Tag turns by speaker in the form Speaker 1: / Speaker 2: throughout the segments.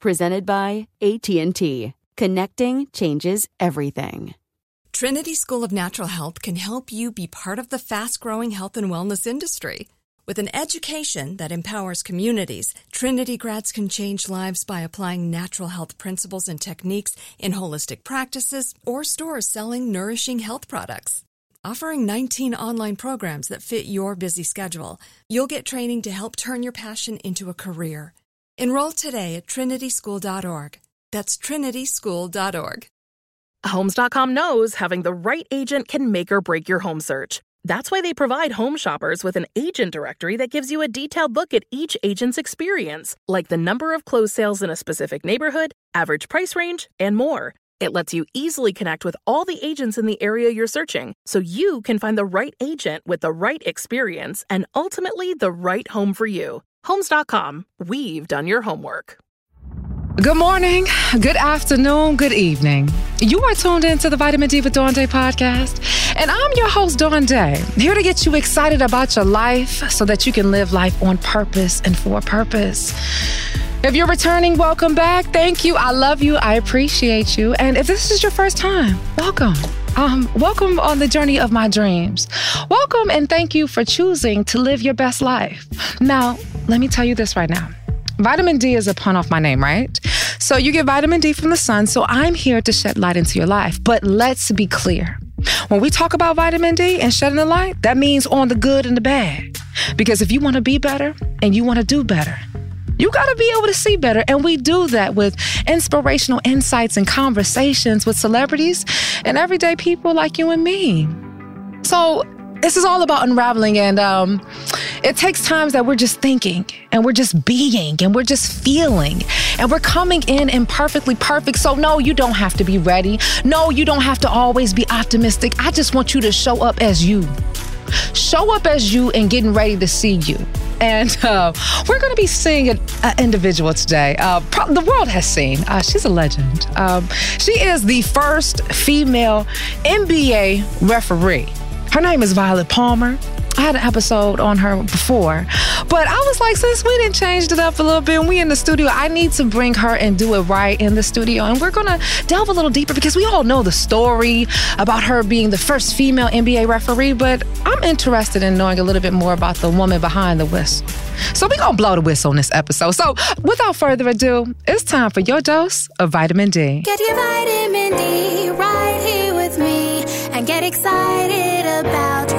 Speaker 1: Presented by AT&T. Connecting changes everything.
Speaker 2: Trinity School of Natural Health can help you be part of the fast-growing health and wellness industry. With an education that empowers communities, Trinity grads can change lives by applying natural health principles and techniques in holistic practices or stores selling nourishing health products. Offering 19 online programs that fit your busy schedule, you'll get training to help turn your passion into a career. Enroll today at trinityschool.org. That's trinityschool.org.
Speaker 3: Homes.com knows having the right agent can make or break your home search. That's why they provide home shoppers with an agent directory that gives you a detailed look at each agent's experience, like the number of closed sales in a specific neighborhood, average price range, and more. It lets you easily connect with all the agents in the area you're searching so you can find the right agent with the right experience and ultimately the right home for you. Homes.com, we've done your homework.
Speaker 4: Good morning, good afternoon, good evening. You are tuned into the Vitamin D with Dawn Day podcast, and I'm your host, Dawn Day, here to get you excited about your life so that you can live life on purpose and for a purpose. If you're returning, welcome back. Thank you. I love you. I appreciate you. And if this is your first time, welcome. Um, welcome on the journey of my dreams. Welcome and thank you for choosing to live your best life. Now, let me tell you this right now. Vitamin D is a pun off my name, right? So you get vitamin D from the sun. So I'm here to shed light into your life. But let's be clear. When we talk about vitamin D and shedding the light, that means on the good and the bad. Because if you want to be better and you want to do better, you got to be able to see better. And we do that with inspirational insights and conversations with celebrities and everyday people like you and me. So, this is all about unraveling, and um, it takes times that we're just thinking and we're just being and we're just feeling and we're coming in imperfectly perfect. So, no, you don't have to be ready. No, you don't have to always be optimistic. I just want you to show up as you. Show up as you and getting ready to see you. And uh, we're going to be seeing an, an individual today. Uh, pro- the world has seen. Uh, she's a legend. Um, she is the first female NBA referee. Her name is Violet Palmer. I had an episode on her before, but I was like, since we didn't changed it up a little bit we in the studio, I need to bring her and do it right in the studio. And we're gonna delve a little deeper because we all know the story about her being the first female NBA referee, but I'm interested in knowing a little bit more about the woman behind the whistle. So we're gonna blow the whistle on this episode. So without further ado, it's time for your dose of vitamin D.
Speaker 5: Get your vitamin D right here with me and get excited about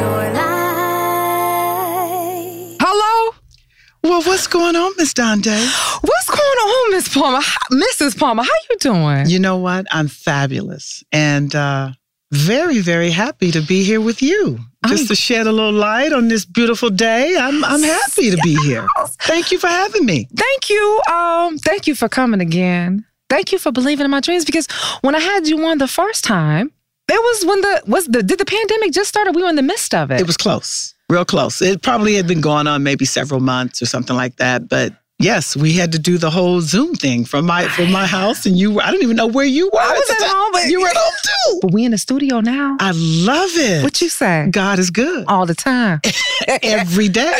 Speaker 6: Well, what's going on, Miss Dawn Day?
Speaker 4: What's going on, Miss Palmer? How- Mrs. Palmer, how you doing?
Speaker 6: You know what? I'm fabulous and uh, very, very happy to be here with you. Just
Speaker 4: I'm-
Speaker 6: to shed a little light on this beautiful day. I'm I'm happy to be here. Thank you for having me.
Speaker 4: Thank you. Um, thank you for coming again. Thank you for believing in my dreams because when I had you on the first time, it was when the was the did the pandemic just started? We were in the midst of it.
Speaker 6: It was close, real close. It probably had been going on maybe several months or something like that. But yes, we had to do the whole Zoom thing from my from my house, and you. were- I don't even know where you were.
Speaker 4: I was at home, but-
Speaker 6: You were at home too.
Speaker 4: but we in the studio now.
Speaker 6: I love it.
Speaker 4: what you say?
Speaker 6: God is good
Speaker 4: All the time.
Speaker 6: every day.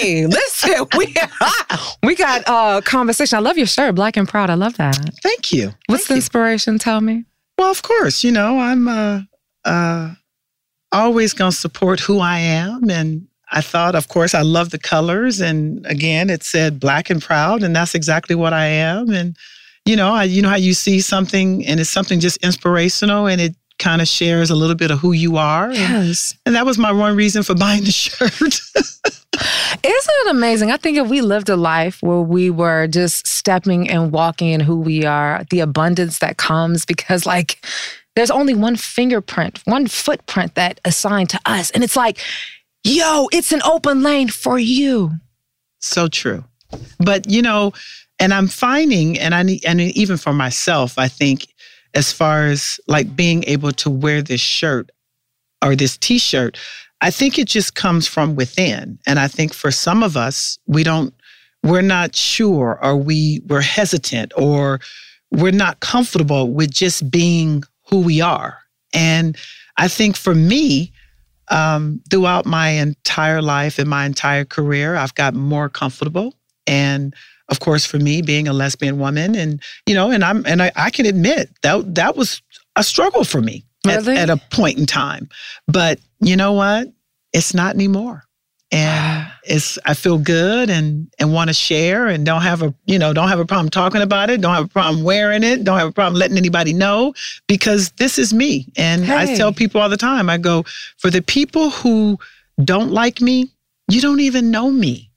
Speaker 4: Hey, listen, we we got uh conversation. I love your shirt, black and proud. I love that.
Speaker 6: Thank you.
Speaker 4: What's the
Speaker 6: Thank you.
Speaker 4: inspiration? Tell me.
Speaker 6: Well, of course, you know, I'm uh, uh, always going to support who I am. And I thought, of course, I love the colors. And again, it said black and proud. And that's exactly what I am. And, you know, I, you know how you see something and it's something just inspirational and it kind of shares a little bit of who you are. And,
Speaker 4: Yes.
Speaker 6: and that was my one reason for buying the shirt.
Speaker 4: Isn't it amazing? I think if we lived a life where we were just stepping and walking in who we are, the abundance that comes because, like, there's only one fingerprint, one footprint that assigned to us. And it's like, yo, it's an open lane for you.
Speaker 6: so true. But, you know, and I'm finding, and I need, and even for myself, I think as far as like being able to wear this shirt or this t shirt, I think it just comes from within. And I think for some of us, we don't, we're not sure or we, we're hesitant or we're not comfortable with just being who we are. And I think for me, um, throughout my entire life and my entire career, I've gotten more comfortable. And of course, for me, being a lesbian woman, and you know, and I'm, and I, I can admit that that was a struggle for me at, at a point in time. But you know what? It's not anymore. And it's I feel good and and want to share and don't have a you know don't have a problem talking about it don't have a problem wearing it don't have a problem letting anybody know because this is me. And I tell people all the time I go for the people who don't like me you don't even know me.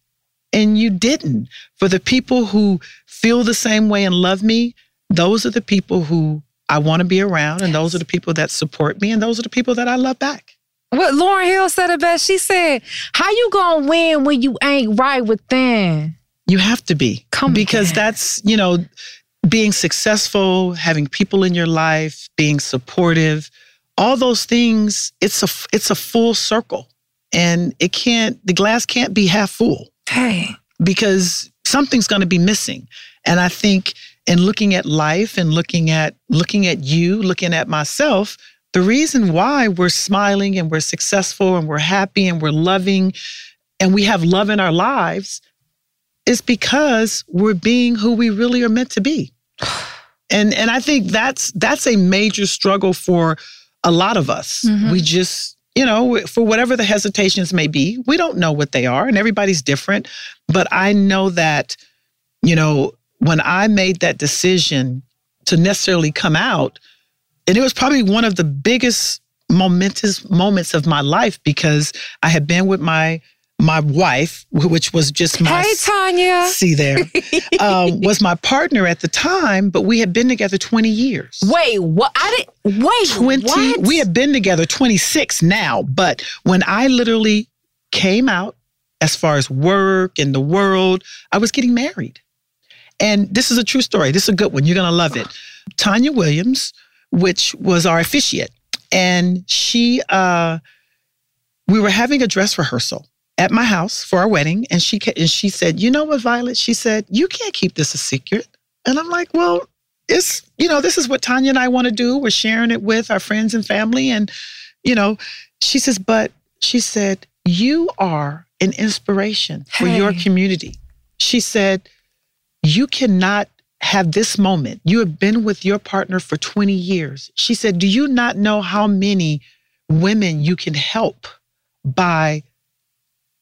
Speaker 6: And you didn't. For the people who feel the same way and love me those are the people who I want to be around and those are the people that support me and those are the people that I love back
Speaker 4: What Lauryn Hill said it best. She said, How you gonna win when you ain't right within?
Speaker 6: You have to be.
Speaker 4: Come
Speaker 6: because
Speaker 4: on.
Speaker 6: that's, you know, being successful, having people in your life, being supportive, all those things, it's a it's a full circle. And it can't the glass can't be half full
Speaker 4: Hey.
Speaker 6: because something's going to be missing. And I think in looking at life and looking at looking at you, looking at myself, the reason why we're smiling and we're successful and we're happy and we're loving and we have love in our lives is because we're being who we really are meant to be. And and I think that's that's a major struggle for a lot of us.
Speaker 4: Mhm.
Speaker 6: We just you know, for whatever the hesitations may be, we don't know what they are, and everybody's different. But I know that, you know, when I made that decision to necessarily come out, and it was probably one of the biggest momentous moments of my life because I had been with my my wife, which was just my
Speaker 4: Hey Tanya.
Speaker 6: see there, um, was my partner at the time, but we had been together 20 years.
Speaker 4: Wait, what I didn't wait.
Speaker 6: 20
Speaker 4: what?
Speaker 6: we had been together 26 now but when i literally came out as far as work and the world i was getting married and this is a true story this is a good one you're going to love it tanya williams which was our officiate. And she uh we were having a dress rehearsal at my house for our wedding. And she and she said you know what violet? She said you can't keep this a secret. And i'm like well it's you know this is what tanya and i want to do. We're sharing it with our friends and family and you know. She says but she said you are an inspiration for your community. She said you cannot have this moment you have been with your partner for 20 years she said do you not know how many women you can help by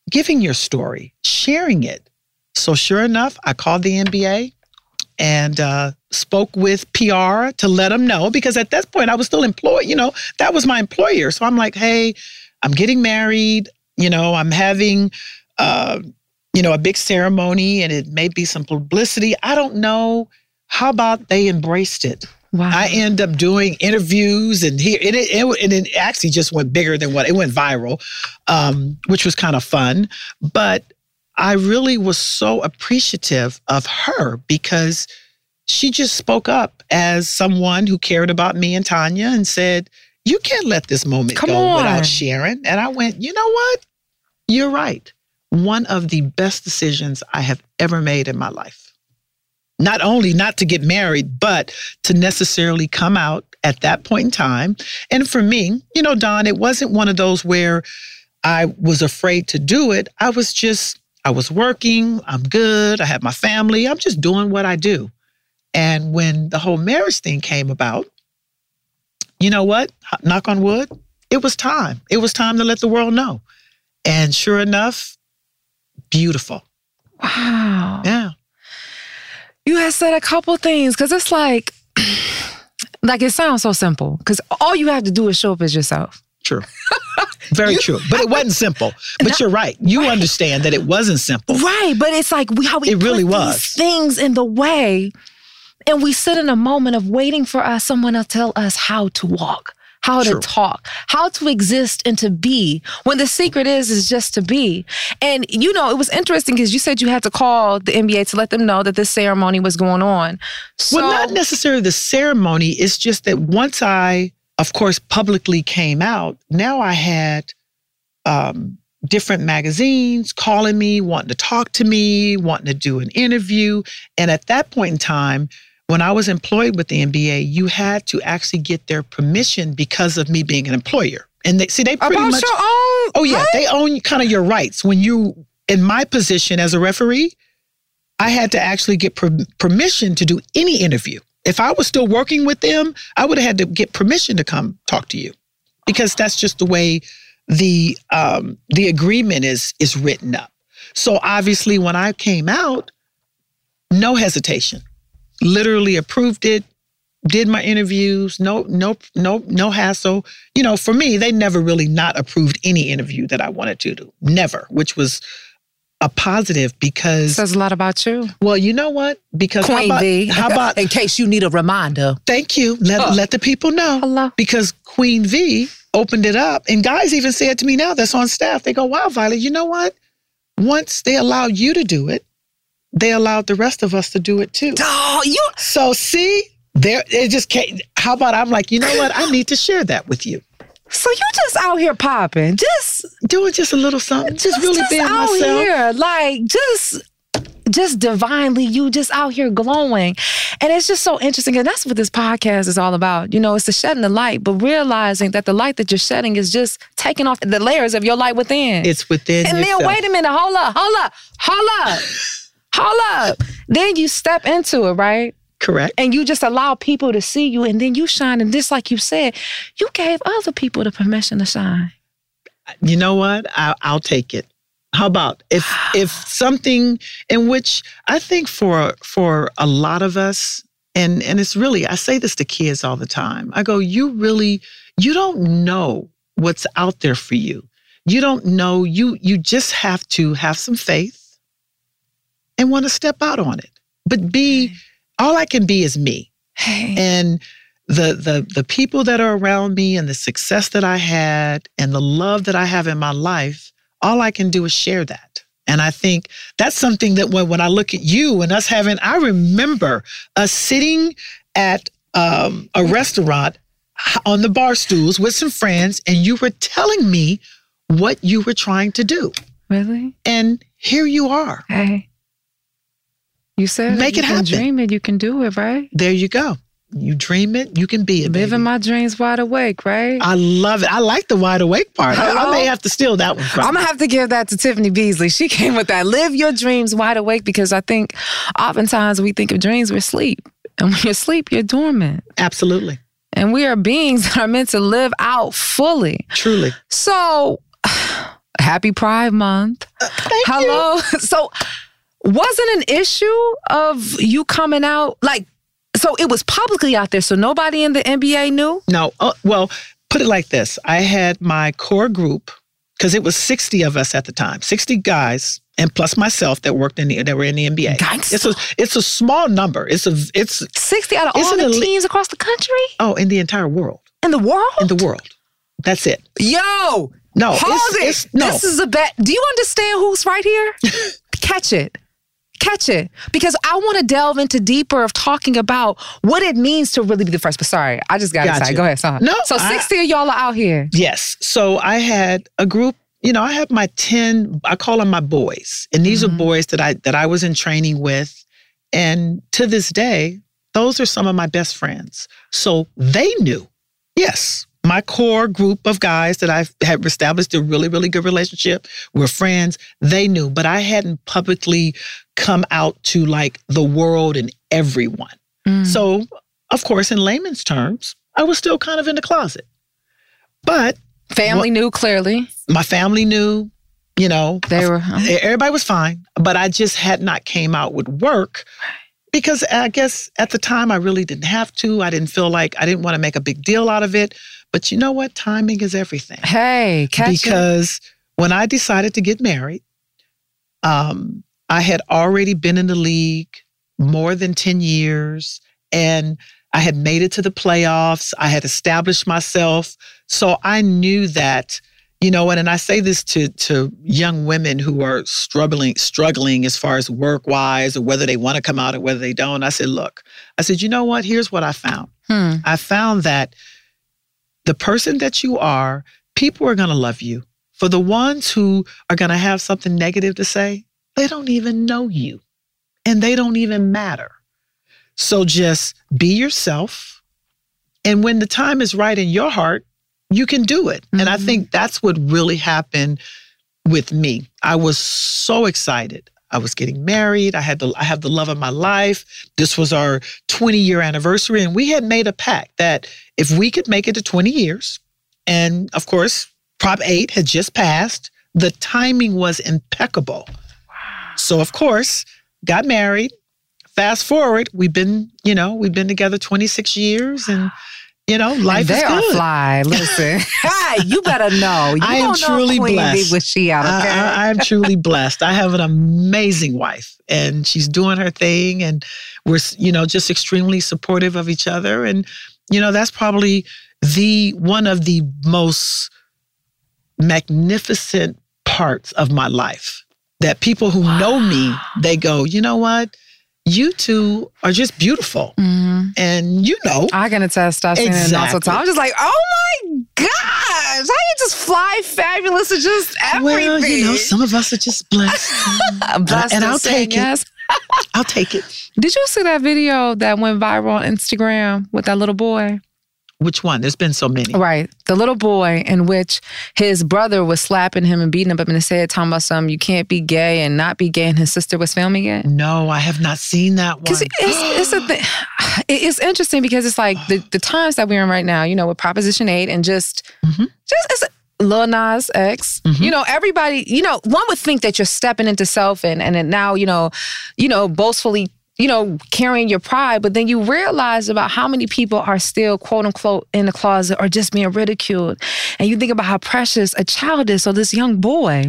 Speaker 6: giving your story sharing it so sure enough i called the nba and uh, spoke with PR to let them know because at that point I was still employed. You know, that was my employer. So I'm like, hey, I'm getting married. You know, I'm having, uh, you know, a big ceremony and it may be some publicity. I don't know. How about they embraced it?
Speaker 4: Wow.
Speaker 6: I end up doing interviews and here it, it, it, and it actually just went bigger than what it went viral, um, which was kind of fun. But I really was so appreciative of her because she just spoke up as someone who cared about me and Tanya and said, You can't let this moment
Speaker 4: Come
Speaker 6: go
Speaker 4: on.
Speaker 6: without sharing. And I went, You know what? You're right. One of the best decisions I have ever made in my life. Not only not to get married, but to necessarily come out at that point in time. And for me, you know, Dawn, it wasn't one of those where I was afraid to do it. I was just, I was working, I'm good, I have my family, I'm just doing what I do. And when the whole marriage thing came about, you know what? Knock on wood, it was time. It was time to let the world know. And sure enough, beautiful.
Speaker 4: Wow.
Speaker 6: Yeah.
Speaker 4: You had said a couple things because it's like, like it sounds so simple because all you have to do is show up as yourself.
Speaker 6: True. Very true. But it wasn't simple. But you're right. You understand that it wasn't simple.
Speaker 4: Right, but it's like we how we
Speaker 6: It really
Speaker 4: put
Speaker 6: was.
Speaker 4: these things in the way, and we sit in a moment of waiting for us someone to tell us how to walk, how
Speaker 6: True.
Speaker 4: to talk, how to exist and to be. When the secret is is just to be. And you know, it was interesting because you said you had to call the NBA to let them know that this ceremony was going on. So
Speaker 6: well, not necessarily the ceremony. It's just that once I, of course, publicly came out, now I had um, different magazines calling me, wanting to talk to me, wanting to do an interview. And at that point in time, when I was employed with the NBA, you had to actually get their permission because of me being an employer. And they see they pretty
Speaker 4: about
Speaker 6: much
Speaker 4: your own.
Speaker 6: Oh yeah, they own kind of your rights. When you in my position as a referee, I had to actually get per- permission to do any interview. If I was still working with them, I would have had to get permission to come talk to you, because that's just the way the um, the agreement is is written up. So obviously, when I came out, no hesitation, literally approved it, did my interviews, no no no no hassle. You know, for me, they never really not approved any interview that I wanted to do, never, which was a positive because
Speaker 4: says a lot about you.
Speaker 6: well, you know what? Because how
Speaker 4: Queen
Speaker 6: about,
Speaker 4: V.
Speaker 6: how about
Speaker 4: in case you need a reminder.
Speaker 6: thank you. Let
Speaker 4: Huh.
Speaker 6: let the people know.
Speaker 4: Hello.
Speaker 6: Because Queen V opened it up. And guys even say it to me now that's on staff. They go, wow, Violet, you know what? Once they allow you to do it, they allowed the rest of us to do it too.
Speaker 4: Oh, you
Speaker 6: So see, there it just came. How about I'm like, you know what? I need to share that with you.
Speaker 4: so you just out here popping. Just
Speaker 6: Doing just a little something. Just, really
Speaker 4: just
Speaker 6: being
Speaker 4: out
Speaker 6: myself.
Speaker 4: here, like just just divinely, you just out here glowing. And it's just so interesting. And that's what this podcast is all about. You know, it's the shedding the light, but realizing that the light that you're shedding is just taking off the layers of your light within.
Speaker 6: It's within
Speaker 4: and
Speaker 6: yourself.
Speaker 4: then wait a minute, hold up, hold up, hold up, hold up. Then you step into it, right?
Speaker 6: Correct.
Speaker 4: and you just allow people to see you and then you shine and just like you said you gave other people the permission to shine
Speaker 6: you know what? I, I'll take it. How about if if something in which I think for for a lot of us, and and it's really I say this to kids all the time. I go, you really you don't know what's out there for you. You don't know you you just have to have some faith and want to step out on it. But be all I can be is me
Speaker 4: hey
Speaker 6: and the the the people that are around me and the success that I had and the love that I have in my life, all I can do is share that. And I think that's something that when, when I look at you and us having, I remember us sitting at um, a restaurant on the bar stools with some friends, and you were telling me what you were trying to do.
Speaker 4: really
Speaker 6: And here you are.
Speaker 4: hey you said
Speaker 6: Make
Speaker 4: you
Speaker 6: it happen.
Speaker 4: dream it you can do it right
Speaker 6: There you go. You dream it, you can be it.
Speaker 4: living
Speaker 6: baby.
Speaker 4: my dreams wide awake right
Speaker 6: I love it. I like the wide awake part. I, I may have to steal that one from
Speaker 4: I'm gonna have to give that to Tiffany Beasley. She came with that. Live your dreams wide awake because I think oftentimes we think of dreams we're asleep. And when you're asleep, you're dormant.
Speaker 6: Absolutely.
Speaker 4: And we are beings that are meant to live out fully.
Speaker 6: Truly.
Speaker 4: So, happy Pride Month.
Speaker 6: Uh, thank
Speaker 4: Hello. So, was it an issue of you coming out? Like, so it was publicly out there, so nobody in the NBA knew?
Speaker 6: No, uh, well, put it like this. I had my core group because it was 60 of us at the time, 60 guys, and plus myself that worked in the that were in the NBA.
Speaker 4: Gangsta.
Speaker 6: It's a it's a small number. It's a it's
Speaker 4: 60 out of all the
Speaker 6: elite-
Speaker 4: teams across the country?
Speaker 6: oh in the entire world.
Speaker 4: In the world?
Speaker 6: In the world. That's it.
Speaker 4: Yo,
Speaker 6: No,
Speaker 4: hold
Speaker 6: it's-
Speaker 4: it.
Speaker 6: it's- no.
Speaker 4: This is a bet. Do you understand who's right here? Catch it. Catch it. Because I want to delve into deeper of talking about what it means to really be the first. But sorry, I just got
Speaker 6: Gotcha.
Speaker 4: excited. Go ahead, son.
Speaker 6: No,
Speaker 4: So
Speaker 6: I-
Speaker 4: 60 of y'all are out here.
Speaker 6: Yes. So I had a group, you know, I have my 10, I call them my boys. And these
Speaker 4: Mhm.
Speaker 6: are boys that I that I was in training with. And to this day, those are some of my best friends. So they knew. Yes. My core group of guys that I had established a really, really good relationship, were friends. They knew, but I hadn't publicly come out to like the world and everyone.
Speaker 4: Mm.
Speaker 6: So, of course, in layman's terms, I was still kind of in the closet. But
Speaker 4: Family knew clearly.
Speaker 6: my family knew, you know,
Speaker 4: They were.
Speaker 6: everybody was fine, but I just had not came out with work because I guess at the time I really didn't have to. I didn't feel like I didn't want to make a big deal out of it. But you know what? Timing is everything.
Speaker 4: Hey, catch it.
Speaker 6: because when I decided to get married, um, I had already been in the league more than 10 years and I had made it to the playoffs. I had established myself. So I knew that, you know, and, and I say this to, to young women who are struggling, struggling as far as work wise or whether they want to come out or whether they don't. I said, look, I said, you know what? Here's what I found.
Speaker 4: Hmm.
Speaker 6: I found that the person that you are, people are going to love you. For the ones who are going to have something negative to say, they don't even know you and they don't even matter. So just be yourself. And when the time is right in your heart, you can do it. And I
Speaker 4: Mhm.
Speaker 6: think that's what really happened with me. I was so excited. I was getting married. I had the I have the love of my life. This was our 20 year anniversary and we had made a pact that if we could make it to 20 years and of course Prop 8 had just passed, the timing was impeccable. So of course, got married. Fast forward, we've been, you know, we've been together 26 years and you know, life
Speaker 4: they
Speaker 6: is
Speaker 4: are
Speaker 6: good.
Speaker 4: fly. Listen, you better know. You
Speaker 6: I am truly blessed.
Speaker 4: She out, okay?
Speaker 6: I, I, I'm truly blessed. I have an amazing wife, and she's doing her thing, and we're, you know, just extremely supportive of each other. And you know, that's probably the one of the most magnificent parts of my life. That people who know me, they go, you know what, you two are just beautiful, mm-hmm.
Speaker 4: Mhm.
Speaker 6: and you know,
Speaker 4: I can attest. I've seen it also
Speaker 6: Exactly.
Speaker 4: time. I'm just like, oh my gosh, how you just fly fabulous and just everything.
Speaker 6: well, you know, some of us are just blessed.
Speaker 4: Blessed
Speaker 6: and I'll take it.
Speaker 4: yes.
Speaker 6: I'll take it.
Speaker 4: Did you see that video that went viral on Instagram with that little boy?
Speaker 6: Which one? There's been so many.
Speaker 4: Right. The little boy in which his brother was slapping him and beating him up in his head, talking about something, you can't be gay and not be gay, and his sister was filming it.
Speaker 6: No, I have not seen that one.
Speaker 4: Because it's, it's a thing. It's interesting because it's like the, the times that we're in right now, you know, with Proposition 8 and just,
Speaker 6: Mhm.
Speaker 4: just it's Lil Nas X,
Speaker 6: Mhm.
Speaker 4: you know, everybody, you know, one would think that you're stepping into self and, and now, you know, you know, boastfully, you know, carrying your pride, but then you realize about how many people are still quote unquote in the closet or just being ridiculed. And you think about how precious a child is. So this young boy,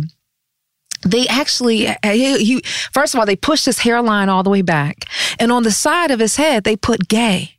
Speaker 4: they actually uh, he, he first of all they pushed his hairline all the way back. And on the side of his head they put gay.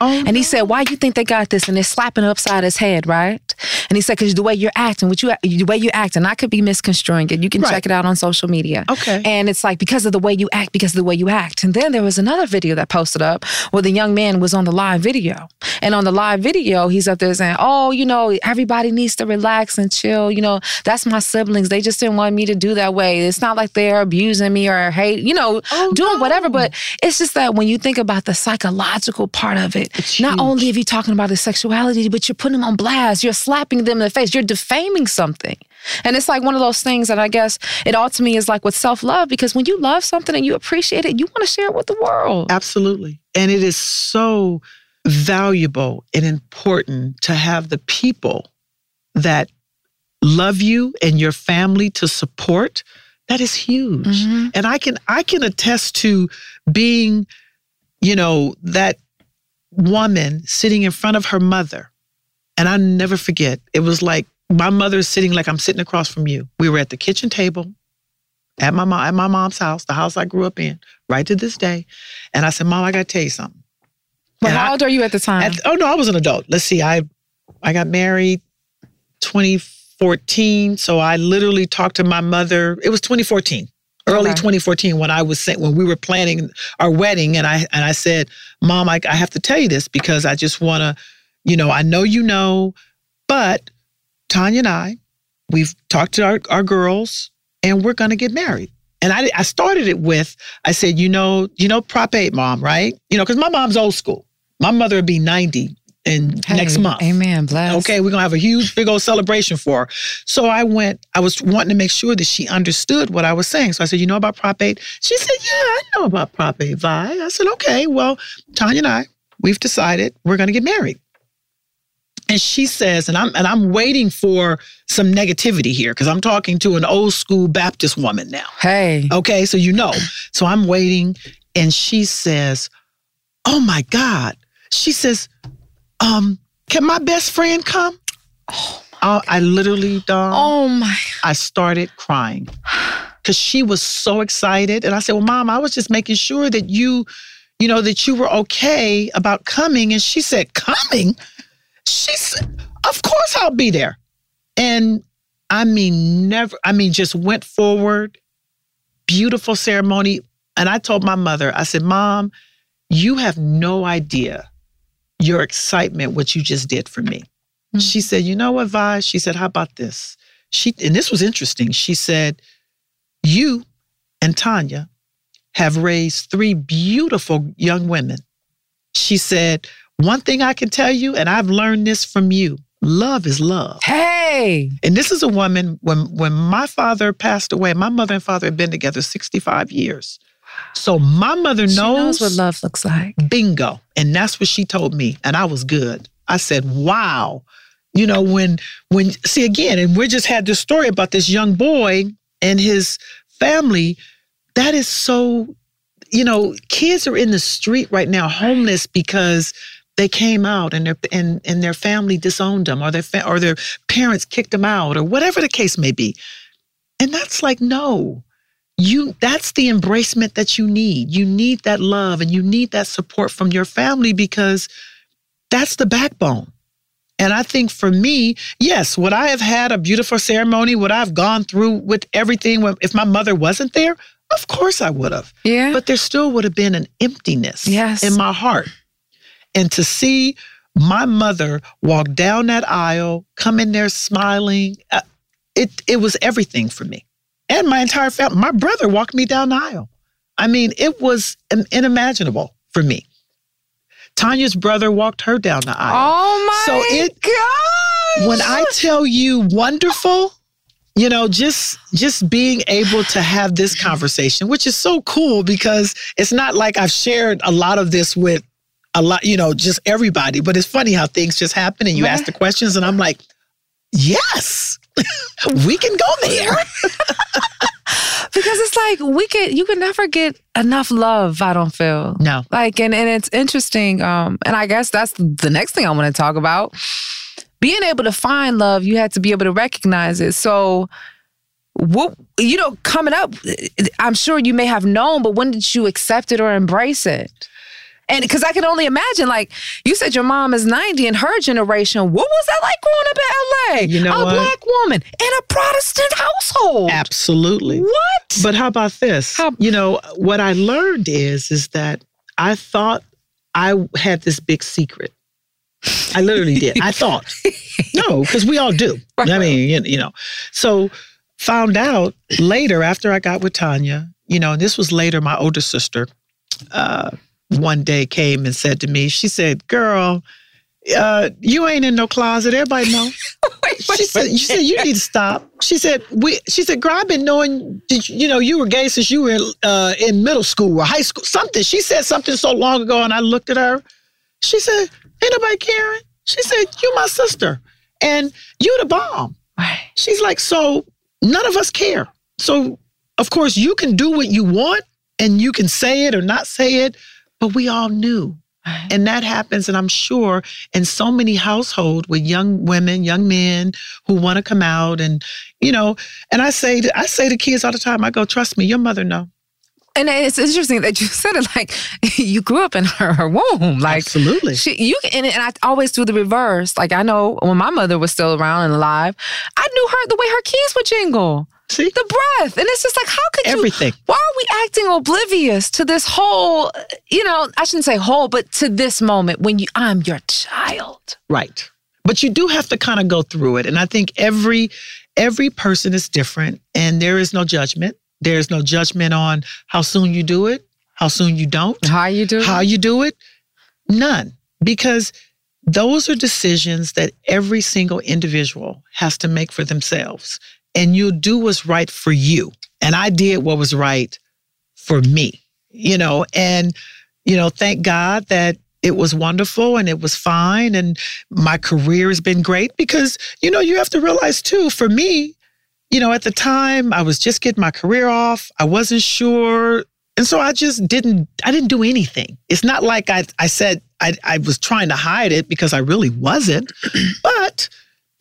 Speaker 6: Oh,
Speaker 4: and he said why you think they got this? And they're slapping it upside his head right and he said because the way you're acting what you the way you act and i could be misconstruing it you can
Speaker 6: Right.
Speaker 4: check it out on social media
Speaker 6: Okay.
Speaker 4: and it's like because of the way you act because of the way you act and then there was another video that posted up where the young man was on the live video and on the live video he's up there saying oh you know everybody needs to relax and chill you know that's my siblings they just didn't want me to do that way it's not like they're abusing me or hate you know
Speaker 6: Oh,
Speaker 4: doing
Speaker 6: no.
Speaker 4: whatever but it's just that when you think about the psychological part of it
Speaker 6: It's
Speaker 4: not
Speaker 6: huge.
Speaker 4: only if you're talking about his sexuality but you're putting them on blast you're slapping them in the face you're defaming something and it's like one of those things that I guess it all to me is like with self love because when you love something and you appreciate it, you want to share it with the world.
Speaker 6: Absolutely. And it is so valuable and important to have the people that love you and your family to support. That is huge.
Speaker 4: Mhm.
Speaker 6: And I can I can attest to being, you know, that woman sitting in front of her mother. And I never forget. It was like my mother sitting like I'm sitting across from you. We were at the kitchen table at my mom at my mom's house, the house I grew up in, right to this day. And I said, Mom, I gotta tell you something.
Speaker 4: Well,
Speaker 6: And
Speaker 4: how
Speaker 6: I-
Speaker 4: old are you at the time?
Speaker 6: At- oh no, I was an adult. Let's see, I I got married 2014, so I literally talked to my mother. It was 2014, early
Speaker 4: Okay.
Speaker 6: 2014 when I was when we were planning our wedding, and I and I said, Mom, I, I have to tell you this because I just want to, you know, I know you know, but Tanya and I, we've talked to our, our girls, and we're gonna get married. And I, I started it with, I said, you know, you know, Prop 8, mom, right? You know, because my mom's old school. My mother would be 90 in
Speaker 4: Hey,
Speaker 6: next month.
Speaker 4: Amen. Bless.
Speaker 6: Okay, we're gonna have a huge, big old celebration for her. So I went, I was wanting to make sure that she understood what I was saying. So I said, You know about Prop 8? She said, Yeah, I know about Prop 8, Vi. I said, Okay, well, Tanya and I, we've decided we're gonna get married. And she says, and I'm and I'm waiting for some negativity here because I'm talking to an old school Baptist woman now.
Speaker 4: Hey.
Speaker 6: Okay, so you know. So I'm waiting, and she says, Oh my God. She says, um, can my best friend come? Oh I, I literally, Dawn,
Speaker 4: Oh my.
Speaker 6: I started crying because she was so excited. And I said, Well, mom, I was just making sure that you, you know, that you were okay about coming. And she said, Coming? She said, Of course I'll be there. And I mean, never, I mean, just went forward, beautiful ceremony. And I told my mother, I said, Mom, you have no idea your excitement, what you just did for me.
Speaker 4: Mm.
Speaker 6: She said, You know what, Vi? She said, How about this? She, and this was interesting. She said, You and Tanya have raised three beautiful young women. She said, One thing I can tell you, and I've learned this from you love is love.
Speaker 4: Hey.
Speaker 6: And this is a woman, when, when my father passed away, my mother and father had been together 65 years. So my mother knows,
Speaker 4: knows what love looks like.
Speaker 6: bingo. And that's what she told me. And I was good. I said, wow. You know, when, when, see again, and we just had this story about this young boy and his family. That is so, you know, kids are in the street right now, homeless because they came out and their and, and their family disowned them or their fa- or their parents kicked them out or whatever the case may be. And that's like, no, you that's the embracement that you need. You need that love and you need that support from your family because that's the backbone. And I think for me, yes, would I have had a beautiful ceremony? Would I have gone through with everything if my mother wasn't there? Of course I would have.
Speaker 4: Yeah.
Speaker 6: But there still would have been an emptiness
Speaker 4: Yes.
Speaker 6: in my heart. And to see my mother walk down that aisle, come in there smiling, uh, it it was everything for me. And my entire family. My brother walked me down the aisle. I mean, it was unimaginable for me. Tanya's brother walked her down the aisle.
Speaker 4: oh my
Speaker 6: So it-
Speaker 4: gosh.
Speaker 6: when I tell you wonderful, you know, just just being able to have this conversation, which is so cool because it's not like I've shared a lot of this with a lot, you know, just everybody. But it's funny how things just happen and you ask the questions, and I'm like, yes, we can go there.
Speaker 4: because it's like we could you can never get enough love, I don't feel.
Speaker 6: No.
Speaker 4: Like and, and it's interesting. Um, and I guess that's the next thing I want to talk about. Being able to find love, you had to be able to recognize it. So what you know, coming up, I'm sure you may have known, but when did you accept it or embrace it? And because I can only imagine, like you said, your mom is 90 in her generation. What was that like growing up in LA?
Speaker 6: You know
Speaker 4: a
Speaker 6: what?
Speaker 4: black woman in a Protestant household.
Speaker 6: Absolutely.
Speaker 4: What?
Speaker 6: But how about this?
Speaker 4: How-
Speaker 6: you know, what I learned is is that I thought I had this big secret. I literally did. I thought. No, because we all do. I mean, you, you know. So found out later after I got with Tanya, you know, and this was later, my older sister uh, one day came and said to me, she said, Girl, uh, you ain't in no closet. Everybody know. she said, "You said you need to stop." She said, "We." She said, "Girl, I've been knowing you, know you were gay since you were in, uh, in middle school or high school. Something." She said something so long ago, and I looked at her. She said, "Ain't nobody caring." She said, "You my sister, and you the bomb." She's like, "So none of us care. So of course you can do what you want, and you can say it or not say it, but we all knew." And that happens, and I'm sure in so many households with young women, young men who want to come out, and you know, and I say, to, I say to kids all the time, I go, trust me, your mother know.
Speaker 4: And it's interesting that you said it like you grew up in her, her womb. Like
Speaker 6: Absolutely.
Speaker 4: she, you and, and I always do the reverse. Like I know when my mother was still around and alive, I knew her the way her keys would jingle,
Speaker 6: See,
Speaker 4: the breath, and it's just like how could you?
Speaker 6: everything.
Speaker 4: Why are we acting oblivious to this whole? You know, I shouldn't say whole, but to this moment when you, I'm your child.
Speaker 6: Right. But you do have to kind of go through it. And I think every every person is different and there is no judgment. There's no judgment on how soon you do it, how soon you don't,
Speaker 4: How you do?
Speaker 6: how you do it. None. Because those are decisions that every single individual has to make for themselves. And you'll do what's right for you. And I did what was right for me, you know, and, you know, thank God that, it was wonderful and it was fine. And my career has been great because, you know, you have to realize too, for me, you know, at the time I was just getting my career off. I wasn't sure. And so I just didn't, I didn't do anything. It's not like I, I said I, I was trying to hide it because I really wasn't, but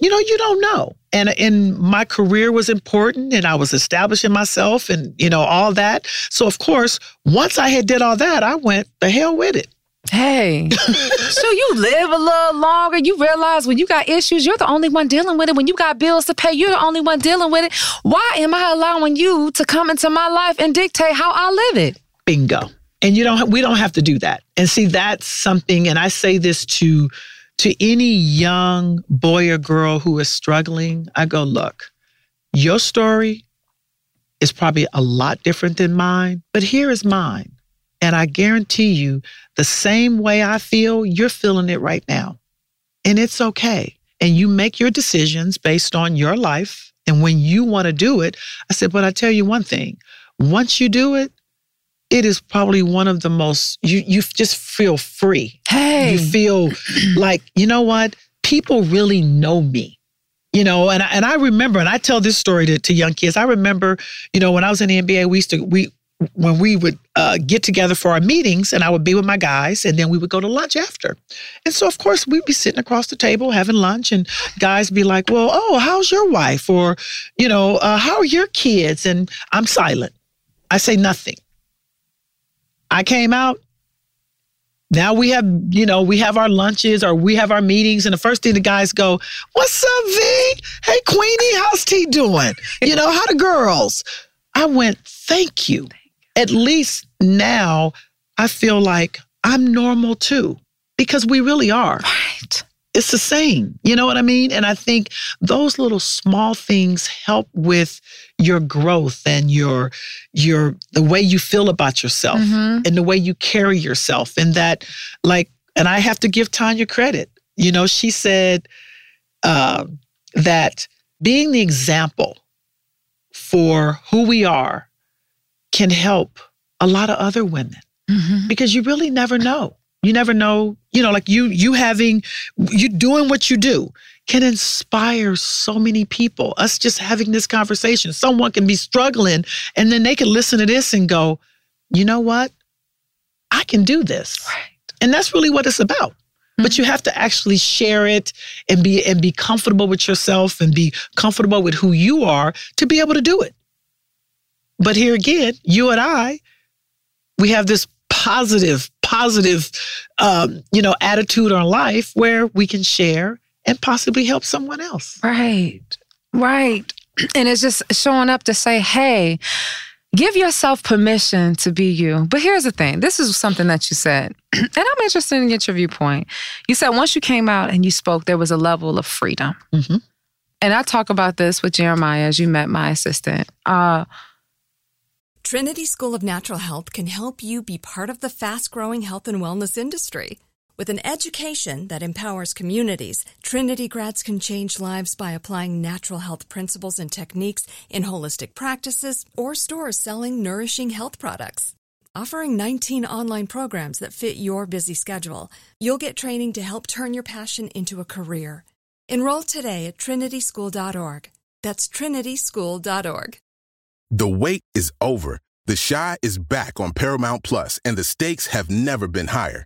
Speaker 6: you know, you don't know. And and my career was important and I was establishing myself and you know all that. So of course, once I had did all that, I went the hell with it.
Speaker 4: Hey, so you live a little longer. You realize when you got issues, you're the only one dealing with it. When you got bills to pay, you're the only one dealing with it. Why am I allowing you to come into my life and dictate how I live it?
Speaker 6: Bingo. And you don't. We don't have to do that. And see, that's something. And I say this to to any young boy or girl who is struggling. I go, look, your story is probably a lot different than mine, but here is mine. And I guarantee you, the same way I feel, you're feeling it right now. And it's okay. And you make your decisions based on your life. And when you want to do it, I said, but I tell you one thing once you do it, it is probably one of the most, you, you just feel free.
Speaker 4: Hey.
Speaker 6: You feel like, you know what? People really know me. You know, and I, and I remember, and I tell this story to, to young kids. I remember, you know, when I was in the NBA, we used to we when we would uh, get together for our meetings and I would be with my guys and then we would go to lunch after. And so, of course, we'd be sitting across the table having lunch and guys be like, well, oh, how's your wife? Or, you know, uh, how are your kids? And I'm silent. I say nothing. I came out. Now we have, you know, we have our lunches or we have our meetings, and the first thing the guys go, "What's up, V? Hey, Queenie, how's T doing? You know, how the girls?" I went, "Thank you." At least now I feel like I'm normal too, because we really are.
Speaker 4: Right.
Speaker 6: It's the same. You know what I mean? And I think those little small things help with your growth and your your the way you feel about yourself
Speaker 4: Mhm.
Speaker 6: and the way you carry yourself. And that, like, and I have to give Tanya credit. You know, she said um, that being the example for who we are can help a lot of other women
Speaker 4: Mhm.
Speaker 6: because you really never know. You never know, you know, like you you having you doing what you do can inspire so many people. Us just having this conversation. Someone can be struggling and then they can listen to this and go, "You know what? I can do this."
Speaker 4: Right.
Speaker 6: And that's really what it's about. But you have to actually share it and be and be comfortable with yourself and be comfortable with who you are to be able to do it. But here again, you and I, we have this positive, positive, um, you know, attitude on life where we can share and possibly help someone else.
Speaker 4: Right. Right. And it's just showing up to say, hey, give yourself permission to be you. But here's the thing this is something that you said, and I'm interested in get your viewpoint. You said once you came out and you spoke, there was a level of freedom.
Speaker 6: Mhm.
Speaker 4: And I talk about this with Jeremiah as you met my assistant. Uh,
Speaker 2: Trinity School of Natural Health can help you be part of the fast growing health and wellness industry. With an education that empowers communities, Trinity grads can change lives by applying natural health principles and techniques in holistic practices or stores selling nourishing health products. Offering 19 online programs that fit your busy schedule, you'll get training to help turn your passion into a career. Enroll today at trinityschool.org. That's trinityschool.org.
Speaker 7: The wait is over. The Chi is back on Paramount Plus, and the stakes have never been higher.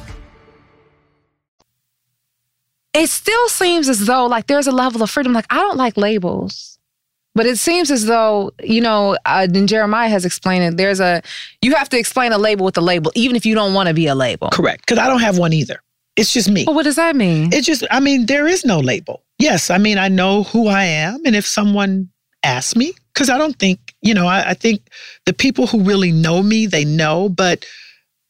Speaker 4: It still seems as though like there's a level of freedom. Like I don't like labels. But it seems as though, you know, uh, and Jeremiah has explained it. There's a, you have to explain a label with a label, even if you don't want to be a label.
Speaker 6: Correct. Because I don't have one either. It's just me.
Speaker 4: Well, what does that mean?
Speaker 6: It's just, I mean, there is no label. Yes, I mean, I know who I am. And if someone asks me, because I don't think, you know, I, I think the people who really know me, they know, but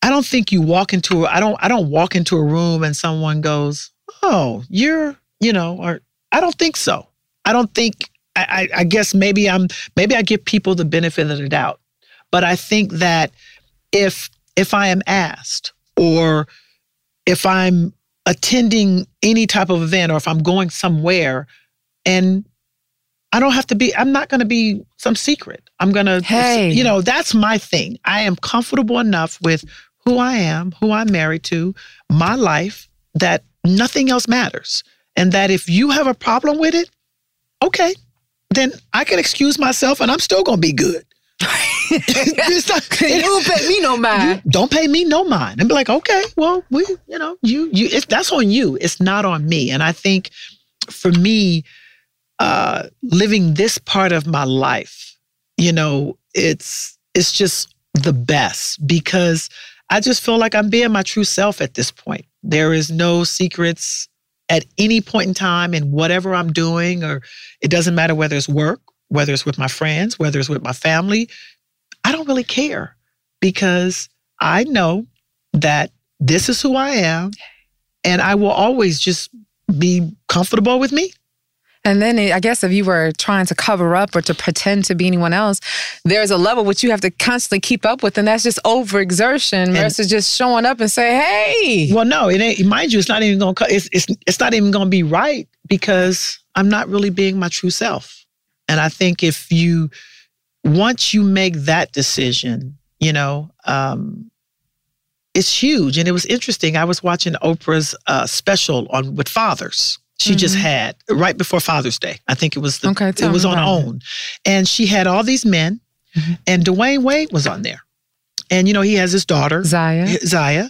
Speaker 6: I don't think you walk into, I don't, I don't walk into a room and someone goes, oh, you're, you know, or I don't think so. I don't think I, I, guess maybe I'm maybe I give people the benefit of the doubt, but I think that if if I am asked or if I'm attending any type of event or if I'm going somewhere and I don't have to be, I'm not going to be some secret. I'm going to,
Speaker 4: hey.
Speaker 6: you know, that's my thing. I am comfortable enough with who I am, who I'm married to, my life, that nothing else matters. And that if you have a problem with it, okay, then I can excuse myself and I'm still going to be good.
Speaker 4: not, you don't pay me no mind.
Speaker 6: Don't pay me no mind. And be like, okay, well, we, you know, you, you, it's, that's on you. It's not on me. And I think for me, uh, living this part of my life, you know, it's, it's just the best because I just feel like I'm being my true self at this point. There is no secrets at any point in time in whatever I'm doing, or it doesn't matter whether it's work, whether it's with my friends, whether it's with my family, I don't really care because I know that this is who I am and I will always just be comfortable with me.
Speaker 4: And then I guess if you were trying to cover up or to pretend to be anyone else, there's a level which you have to constantly keep up with, and that's just overexertion versus just showing up and say, "Hey."
Speaker 6: Well, no, it ain't. Mind you, it's not even gonna. It's it's it's not even gonna be right because I'm not really being my true self. And I think if you once you make that decision, you know, um, it's huge. And it was interesting. I was watching Oprah's uh, special on with fathers. She mm-hmm. just had right before Father's Day. I think it was the,
Speaker 4: okay,
Speaker 6: it was on OWN, it. and she had all these men, mm-hmm. and Dwyane Wade was on there, and you know he has his daughter
Speaker 4: Zaya,
Speaker 6: Zaya,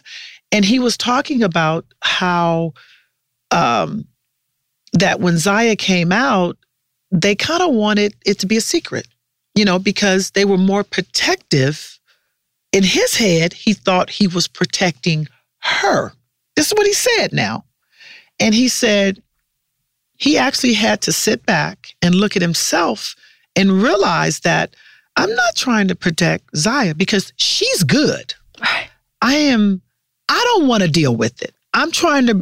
Speaker 6: and he was talking about how um, that when Zaya came out, they kind of wanted it to be a secret you know, because they were more protective. In his head, he thought he was protecting her. This is what he said now. And he said he actually had to sit back and look at himself and realize that I'm not trying to protect Zaya because she's good. I am, I don't want to deal with it. I'm trying to,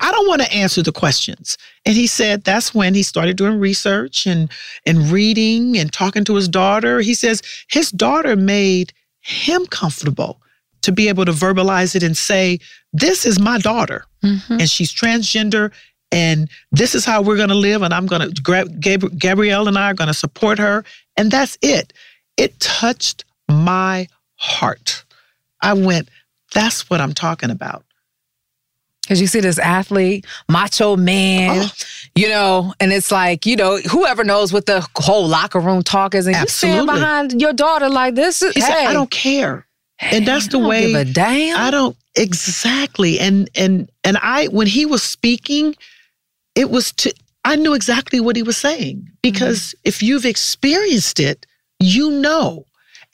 Speaker 6: I don't want to answer the questions. And he said that's when he started doing research and, and reading and talking to his daughter. He says his daughter made him comfortable to be able to verbalize it and say, This is my daughter, mm-hmm. and she's transgender, and this is how we're going to live. And I'm going to, grab Gabrielle and I are going to support her. And that's it. It touched my heart. I went, That's what I'm talking about.
Speaker 4: Because you see this athlete, macho man, oh. you know, and it's like, you know, whoever knows what the whole locker room talk is, and Absolutely. you stand behind your daughter like this.
Speaker 6: He hey, said, I don't care. and that's the way
Speaker 4: give a damn.
Speaker 6: I don't exactly. And and and I when he was speaking, it was to I knew exactly what he was saying because mm-hmm. if you've experienced it, you know.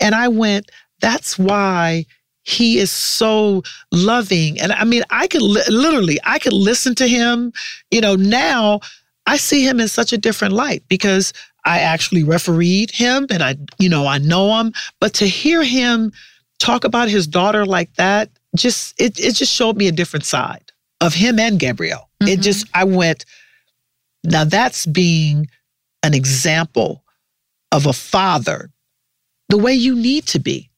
Speaker 6: And I went, that's why he is so loving and i mean i could li- literally i could listen to him you know now I see him in such a different light because I actually refereed him and I, you know, I know him. But to hear him talk about his daughter like that, just it it just showed me a different side of him and Gabrielle. It
Speaker 4: Mm-hmm.
Speaker 6: just I went, now that's being an example of a father, the way you need to be.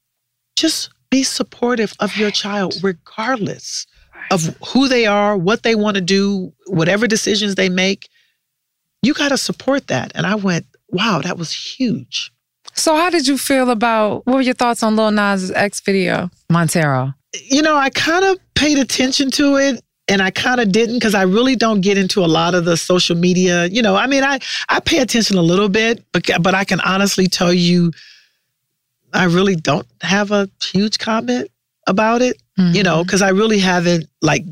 Speaker 6: Just be supportive of your child, regardless of who they are, what they want to do, whatever decisions they make. You got to support that. And I went, wow, that was huge.
Speaker 4: So, how did you feel about what were your thoughts on Lil Nas' X video, Montero?
Speaker 6: You know, I kind of paid attention to it and I kind of didn't because I really don't get into a lot of the social media. You know, I mean, I, I pay attention a little bit, but, but I can honestly tell you, I really don't have a huge comment about it, you know, because I really haven't like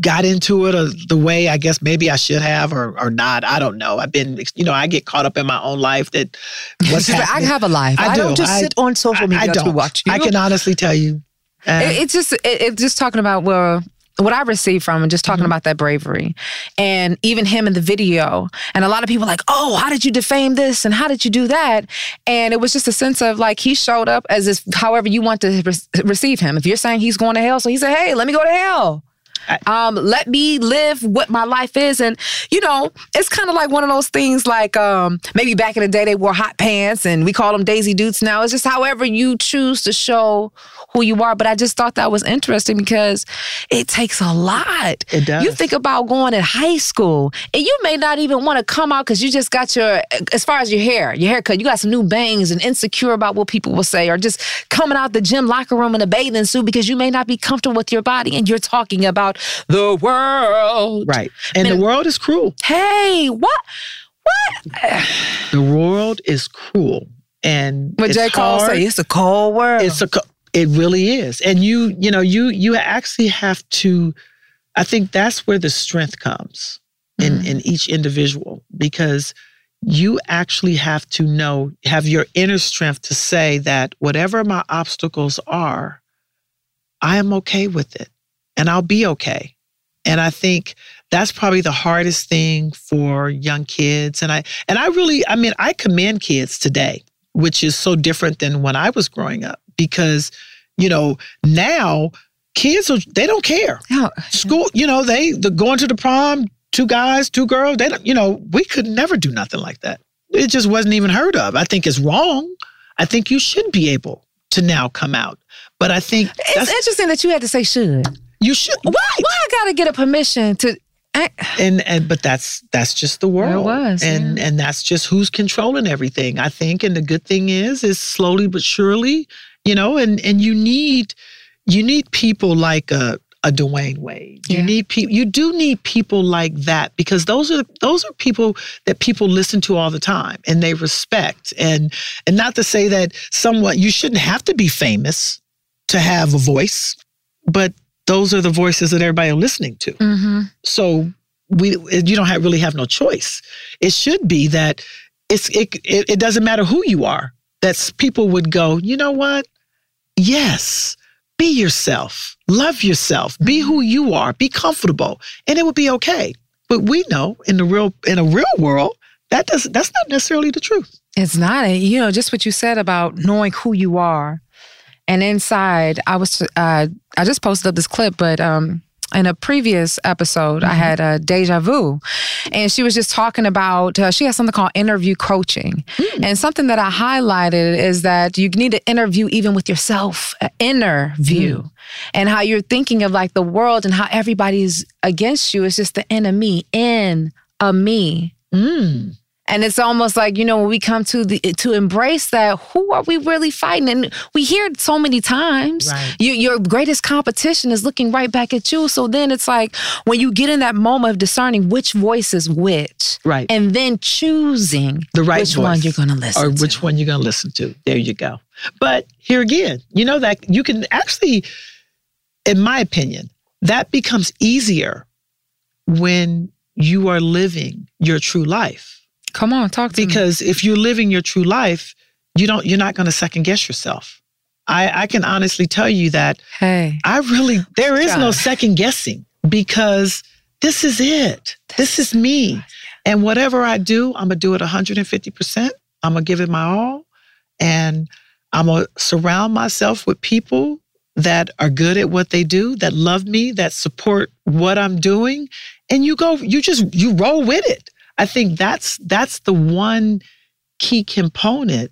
Speaker 6: got into it or the way I guess maybe I should have or, or not. I don't know. I've been, you know, I get caught up in my own life that what's
Speaker 4: I have a life. I don't just sit on social media
Speaker 6: I
Speaker 4: to
Speaker 6: don't.
Speaker 4: watch you.
Speaker 6: I can honestly tell you. uh,
Speaker 4: It, it's just it, it's just talking about well what I received from and just
Speaker 6: Mm-hmm.
Speaker 4: talking about that bravery and even him in the video. And a lot of people like oh how did you defame this? And how did you do that? And it was just a sense of like he showed up as if however you want to re- receive him. If you're saying he's going to hell so he said hey let me go to hell um, let me live what my life is. And, you know, it's kind of like one of those things like um, maybe back in the day they wore hot pants and we call them Daisy Dukes now. It's just however you choose to show who you are. But I just thought that was interesting because it takes a lot.
Speaker 6: It does.
Speaker 4: You think about going in high school and you may not even want to come out because you just got your, as far as your hair, your haircut, you got some new bangs and insecure about what people will say or just coming out the gym locker room in a bathing suit because you may not be comfortable with your body and you're talking about the world.
Speaker 6: Right. And the world is cruel.
Speaker 4: Hey, what? What?
Speaker 6: the world is cruel. And
Speaker 4: What
Speaker 6: it's
Speaker 4: J. Cole
Speaker 6: hard.
Speaker 4: say, it's a cold world.
Speaker 6: It's a co- it really is. And you, you know, you you actually have to I think that's where the strength comes in mm. in each individual because you actually have to know have your inner strength to say that whatever my obstacles are I am okay with it and I'll be okay. And I think that's probably the hardest thing for young kids. And I and I really, I mean, I commend kids today, which is so different than when I was growing up, because, you know, now kids are they don't care. Oh, School, you know, they the going to the prom, two guys, two girls, they don't, you know, we could never do nothing like that. It just wasn't even heard of. I think it's wrong. I think you should be able to now come out. But I think
Speaker 4: It's interesting that you had to say should.
Speaker 6: You should.
Speaker 4: Why? Why I gotta get a permission to?
Speaker 6: and and but that's that's just the world
Speaker 4: was,
Speaker 6: and and that's just who's controlling everything i think and the good thing is is slowly but surely you know and and you need you need people like a a Dwyane Wade. You need people. You do need people like that because those are those are people that people listen to all the time and they respect. And and not to say that someone you shouldn't have to be famous to have a voice, but those are the voices that everybody are listening to.
Speaker 4: Mm-hmm.
Speaker 6: So we you don't have, really have no choice. It should be that it's it, it it doesn't matter who you are. That's people would go, you know what? Yes, be yourself. Love yourself. Be who you are. Be comfortable. And it would be okay. But we know in the real in a real world, that does that's not necessarily the truth.
Speaker 4: It's not. You know, just what you said about knowing who you are. And inside, I was, uh, I just posted up this clip, but um, in a previous episode, I had a deja vu. And she was just talking about, uh, she has something called interview coaching. And something that I highlighted is that you need to interview even with yourself, an inner view, and how you're thinking of like the world and how everybody's against you is just the enemy in a me. And it's almost like, you know, when we come to the to embrace that, who are we really fighting? And we hear it so many times.
Speaker 6: Right.
Speaker 4: You, your greatest competition is looking right back at you. So then it's like when you get in that moment of discerning which voice is which.
Speaker 6: Right.
Speaker 4: And then choosing
Speaker 6: the right
Speaker 4: which
Speaker 6: voice,
Speaker 4: one you're gonna listen to.
Speaker 6: or which one you're going to listen to. There you go. But here again, you know that you can actually, in my opinion, that becomes easier when you are living your true life.
Speaker 4: Come on, talk to me.
Speaker 6: because if you're living your true life, you don't. You're not going to second guess yourself. I, I can honestly tell you that.
Speaker 4: Hey,
Speaker 6: I really there is no second guessing because this is it. This is me. And whatever I do, I'm gonna do it 150%. I'm gonna give it my all. And I'm gonna surround myself with people that are good at what they do, that love me, that support what I'm doing. And you go, you just you roll with it. I think that's that's the one key component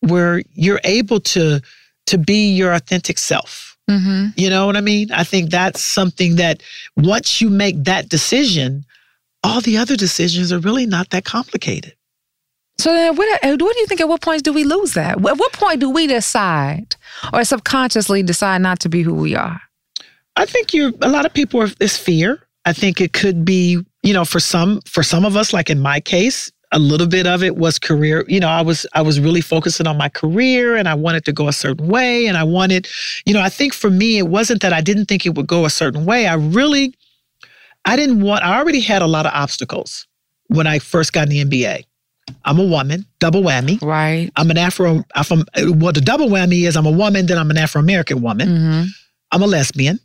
Speaker 6: where you're able to to be your authentic self.
Speaker 4: Mm-hmm.
Speaker 6: You know what I mean? I think that's something that once you make that decision, all the other decisions are really not that complicated.
Speaker 4: So then, what, uh, what do you think? At what point do we lose that? At what point do we decide, or subconsciously decide not to be who we are?
Speaker 6: I think you. A lot of people are. It's fear. I think it could be. You know, for some, for some of us, like in my case, a little bit of it was career. You know, I was I was really focusing on my career, and I wanted to go a certain way, and I wanted. You know, I think for me, it wasn't that I didn't think it would go a certain way. I really, I didn't want. I already had a lot of obstacles when I first got in the NBA. I'm a woman, double whammy.
Speaker 4: Right.
Speaker 6: I'm an Afro. From, well, the double whammy is I'm a woman, then I'm an Afro American woman.
Speaker 4: Mm-hmm.
Speaker 6: I'm a lesbian,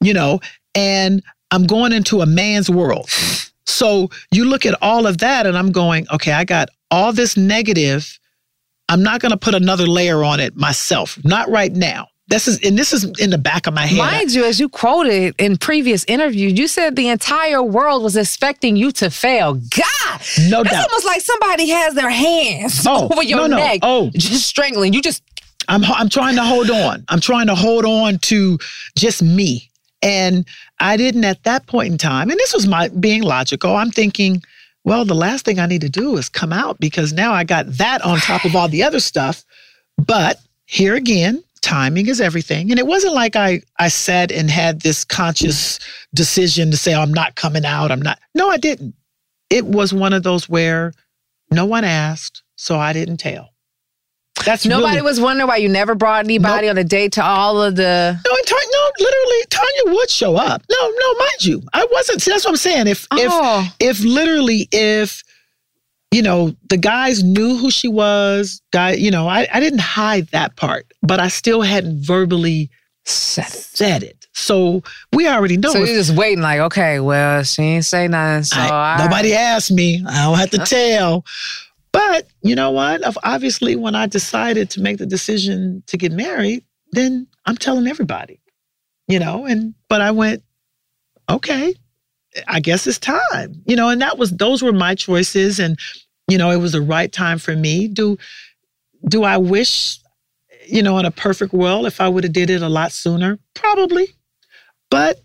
Speaker 6: you know, and I'm going into a man's world. So you look at all of that, and I'm going, okay, I got all this negative. I'm not going to put another layer on it myself, not right now. This is, and this is in the back of my head.
Speaker 4: Mind you, as you quoted in previous interviews, you said the entire world was expecting you to fail. God,
Speaker 6: no
Speaker 4: that's
Speaker 6: doubt.
Speaker 4: almost like somebody has their hands
Speaker 6: Oh,
Speaker 4: over your
Speaker 6: no, no.
Speaker 4: neck,
Speaker 6: Oh.
Speaker 4: just strangling you. Just
Speaker 6: I'm I'm trying to hold on. I'm trying to hold on to just me. And I didn't at that point in time, and this was my being logical. I'm thinking, well, the last thing I need to do is come out because now I got that on top of all the other stuff. But here again, timing is everything. And it wasn't like I I sat and had this conscious decision to say, oh, I'm not coming out. I'm not. No, I didn't. It was one of those where no one asked, so I didn't tell. That's
Speaker 4: nobody
Speaker 6: really,
Speaker 4: was wondering why you never brought anybody on a date to all of the.
Speaker 6: No, and Ta- no, literally, Tanya would show up. No, no, mind you, I wasn't. See, that's what I'm saying. If
Speaker 4: Oh.
Speaker 6: if if literally if you know the guys knew who she was, guy, you know, I I didn't hide that part, but I still hadn't verbally
Speaker 4: said it.
Speaker 6: Said it. So we already know.
Speaker 4: So you're just waiting, like, okay, well, she ain't say nothing, so
Speaker 6: I-
Speaker 4: I,
Speaker 6: nobody asked me. I don't have to uh. tell. But you know what? Obviously, when I decided to make the decision to get married, then I'm telling everybody. You know, and but I went, okay, I guess it's time. You know, and that was those were my choices, and you know, it was the right time for me. Do do I wish, you know, in a perfect world, if I would have did it a lot sooner? Probably. But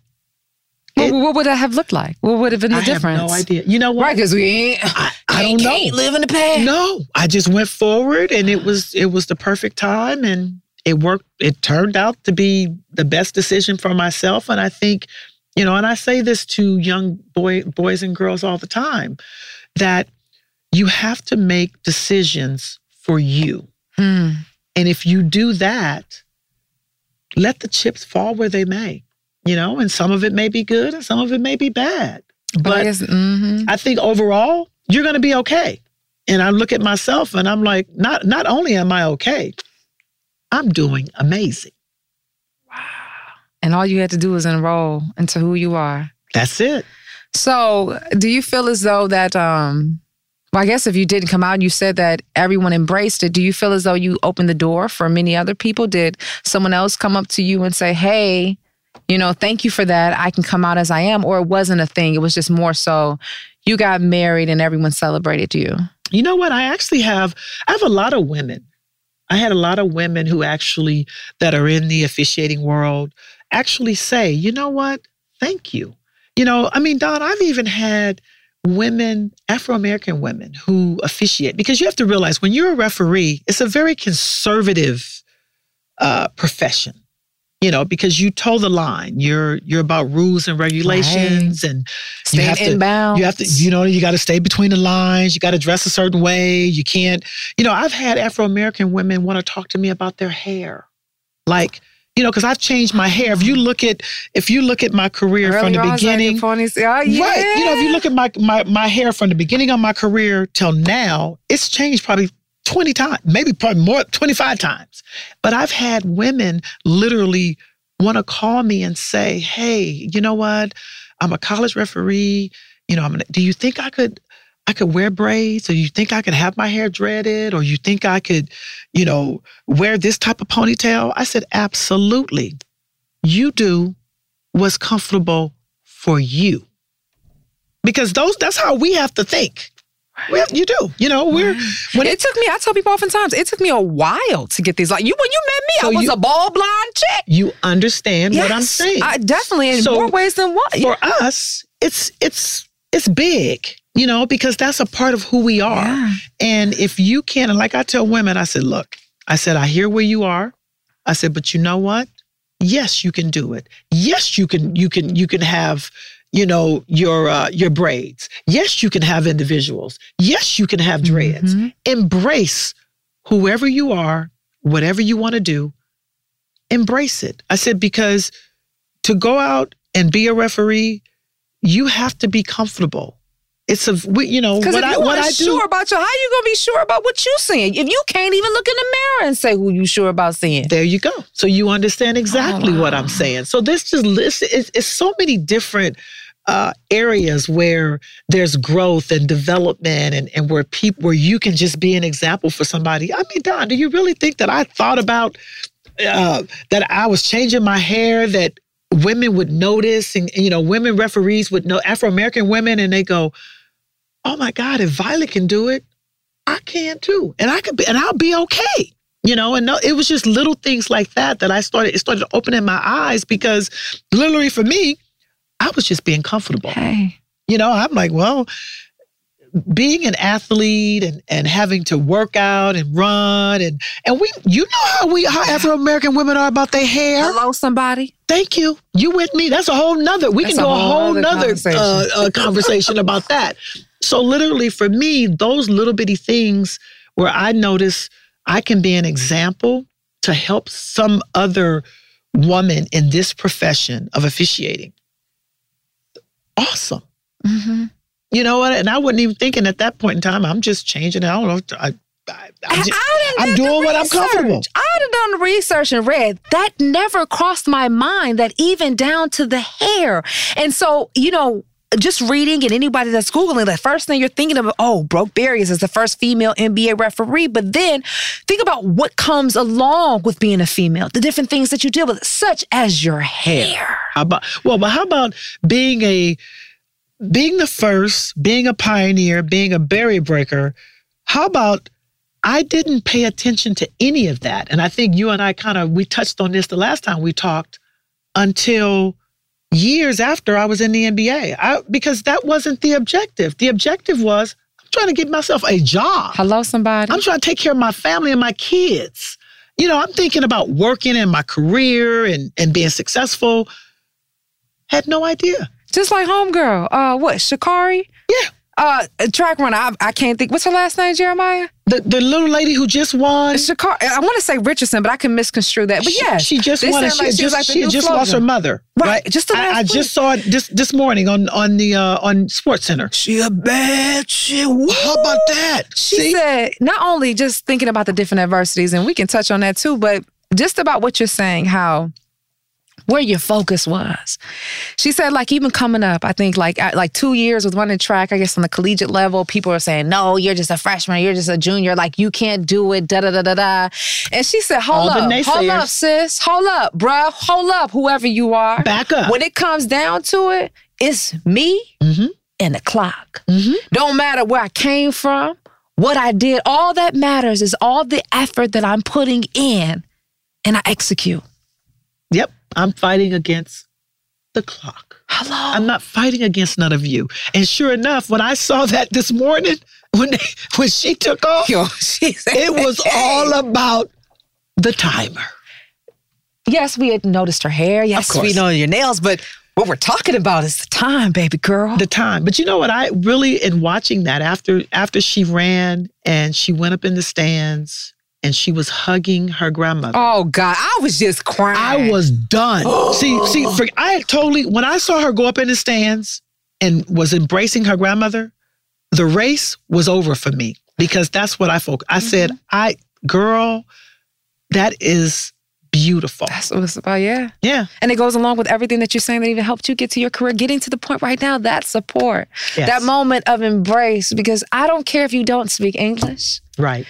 Speaker 4: What, what would that have looked like? What would have been the
Speaker 6: I have
Speaker 4: difference?
Speaker 6: no idea. You know what?
Speaker 4: Right, because we ain't.
Speaker 6: I, I don't know.
Speaker 4: Can't live in the past.
Speaker 6: No, I just went forward, and it was it was the perfect time, and it worked. It turned out to be the best decision for myself, and I think, you know, and I say this to young boy boys and girls all the time, that you have to make decisions for you,
Speaker 4: Hmm.
Speaker 6: and if you do that, let the chips fall where they may. You know, and some of it may be good, and some of it may be bad.
Speaker 4: But, I guess, mhm.
Speaker 6: I think overall, you're going to be okay. And I look at myself and I'm like, not not only am I okay, I'm doing amazing. Wow.
Speaker 4: And all you had to do was enroll into who you are.
Speaker 6: That's it.
Speaker 4: So, do you feel as though that, um, well, I guess if you didn't come out and you said that everyone embraced it, do you feel as though you opened the door for many other people? Did someone else come up to you and say, hey, you know, thank you for that. I can come out as I am? Or it wasn't a thing. It was just more so you got married and everyone celebrated you.
Speaker 6: You know what? I actually have I have a lot of women. I had a lot of women who actually that are in the officiating world actually say, "You know what? Thank you." You know, I mean, Dawn, I've even had women, Afro-American women who officiate because you have to realize when you're a referee, it's a very conservative uh, profession. You know, because you toe the line. You're you're about rules and regulations, and you
Speaker 4: Staying
Speaker 6: have to
Speaker 4: inbounds.
Speaker 6: you have to you know you got to stay between the lines. You got to dress a certain way. You can't. You know, I've had Afro American women want to talk to me about their hair, like you know, because I've changed my hair. If you look at if you look at my career from the
Speaker 4: it's like
Speaker 6: beginning.
Speaker 4: Oh, yeah.
Speaker 6: Right. You know, if you look at my, my my hair from the beginning of my career till now, it's changed probably 20 times, maybe probably more, 25 times. But I've had women literally want to call me and say, hey, you know what? I'm a college referee. You know, I'm gonna, do you think I could I could wear braids, or you think I could have my hair dreaded, or you think I could, you know, wear this type of ponytail? I said, absolutely. You do what's comfortable for you. Because those that's how we have to think. Well, you do. You know, we're when
Speaker 4: it, took me, I tell people oftentimes, it took me a while to get these. Like you when you met me,
Speaker 6: So
Speaker 4: I was
Speaker 6: you-
Speaker 4: a ball blind chick.
Speaker 6: you understand what I'm saying.
Speaker 4: I definitely in
Speaker 6: So,
Speaker 4: more ways than one.
Speaker 6: for us, it's it's it's big, you know, because that's a part of who we are.
Speaker 4: Yeah.
Speaker 6: And if you can, and like I tell women, I said, look, I said, I hear where you are. I said, but you know what? Yes, you can do it. Yes, you can. You can. You can have. You know your uh, your braids. Yes, you can have individuals. Yes, you can have dreads.
Speaker 4: Mhm.
Speaker 6: Embrace whoever you are, whatever you want to do. Embrace it. I said because to go out and be a referee, you have to be comfortable. It's a we- you know
Speaker 4: Because
Speaker 6: what
Speaker 4: if
Speaker 6: I what I do.
Speaker 4: sure about you, how are you gonna be sure about what you seeing? If you can't even look in the mirror and say who you sure about seeing.
Speaker 6: There you go. So you understand exactly what. I'm saying. So this just list it's, it's so many different uh, areas where there's growth and development and, and where people where you can just be an example for somebody. I mean, Dawn, do you really think that I thought about uh, that I was changing my hair that women would notice and, and, you know women referees would know Afro American women and they go, oh my God, if Violet can do it, I can too, and I could be, and I'll be okay. You know, and no, it was just little things like that that I started. It started opening my eyes because, literally, for me, I was just being comfortable.
Speaker 4: Hey.
Speaker 6: You know, I'm like, well, being an athlete and, and having to work out and run and and we, you know how we how Afro American women are about their hair.
Speaker 4: Hello, somebody.
Speaker 6: Thank you. You with me? That's a whole nother. We
Speaker 4: That's
Speaker 6: can do a
Speaker 4: whole
Speaker 6: whole nother
Speaker 4: conversation.
Speaker 6: uh, uh, conversation about that. So literally, for me, those little bitty things where I notice I can be an example to help some other woman in this profession of officiating. Awesome.
Speaker 4: Mm-hmm.
Speaker 6: You know what? And I wasn't even thinking at that point in time. I'm just changing. it. I don't know. I, I, I'm, just, I'm
Speaker 4: did
Speaker 6: doing what I'm comfortable.
Speaker 4: I'd have done research and read. That never crossed my mind that even down to the hair. And so, you know, just reading and anybody that's Googling, the first thing you're thinking of, oh, Brooke Barriers is the first female NBA referee. But then think about what comes along with being a female, the different things that you deal with, such as your hair.
Speaker 6: How about well, but how about being a being the first, being a pioneer, being a barrier breaker? How about I didn't pay attention to any of that, and I think you and I kind of we touched on this the last time we talked until years after I was in the NBA. I, because that wasn't the objective. The objective was I'm trying to get myself a job.
Speaker 4: Hello, somebody.
Speaker 6: I'm trying to take care of my family and my kids. You know, I'm thinking about working in my career and, and being successful. Had no idea.
Speaker 4: Just like homegirl, uh, what, Sha'Carri?
Speaker 6: Yeah.
Speaker 4: Uh, a track runner. I, I can't think. What's her last name, Jeremiah?
Speaker 6: The the little lady who just won.
Speaker 4: Sha'Carri. I want to say Richardson, but I can misconstrue that. But yeah,
Speaker 6: she just won. and
Speaker 4: sound
Speaker 6: She,
Speaker 4: she
Speaker 6: just,
Speaker 4: like
Speaker 6: she had
Speaker 4: new
Speaker 6: just lost her mother.
Speaker 4: Right, just the
Speaker 6: I,
Speaker 4: last
Speaker 6: I
Speaker 4: week.
Speaker 6: just saw it this this morning on on the uh, on SportsCenter.
Speaker 4: She a bad shit.
Speaker 6: How about that?
Speaker 4: She
Speaker 6: See?
Speaker 4: said, not only just thinking about the different adversities, and we can touch on that too, but just about what you're saying, how where your focus was. She said, like even coming up, I think like like two years with running track, I guess on the collegiate level, people are saying, no, you're just a freshman, you're just a junior, like you can't do it, da da da da da. And she said, hold
Speaker 6: All
Speaker 4: up, hold up, sis, hold up, bruh, hold up, whoever you are.
Speaker 6: Back up.
Speaker 4: When it comes down to it, it's me
Speaker 6: Mm-hmm.
Speaker 4: and the clock. Don't matter where I came from, what I did. All that matters is all the effort that I'm putting in and I execute.
Speaker 6: Yep, I'm fighting against the clock.
Speaker 4: Hello.
Speaker 6: I'm not fighting against none of you. And sure enough, when I saw that this morning, when they, when she took off,
Speaker 4: Yo, she said-
Speaker 6: it was all about the timer.
Speaker 4: Yes, we had noticed her hair. Yes, we know your nails, but what we're talking about is the time, baby girl.
Speaker 6: the time. But you know what? I really in watching that after after she ran and she went up in the stands and she was hugging her grandmother.
Speaker 4: oh God, I was just crying.
Speaker 6: I was done. see, see, for, I totally when I saw her go up in the stands and was embracing her grandmother, the race was over for me because that's what I focused. I said, mm-hmm. I girl, that is beautiful.
Speaker 4: That's what it's about, yeah.
Speaker 6: Yeah.
Speaker 4: And it goes along with everything that you're saying that even helped you get to your career, getting to the point right now, that support,
Speaker 6: Yes.
Speaker 4: that moment of embrace. Because I don't care if you don't speak English,
Speaker 6: Right.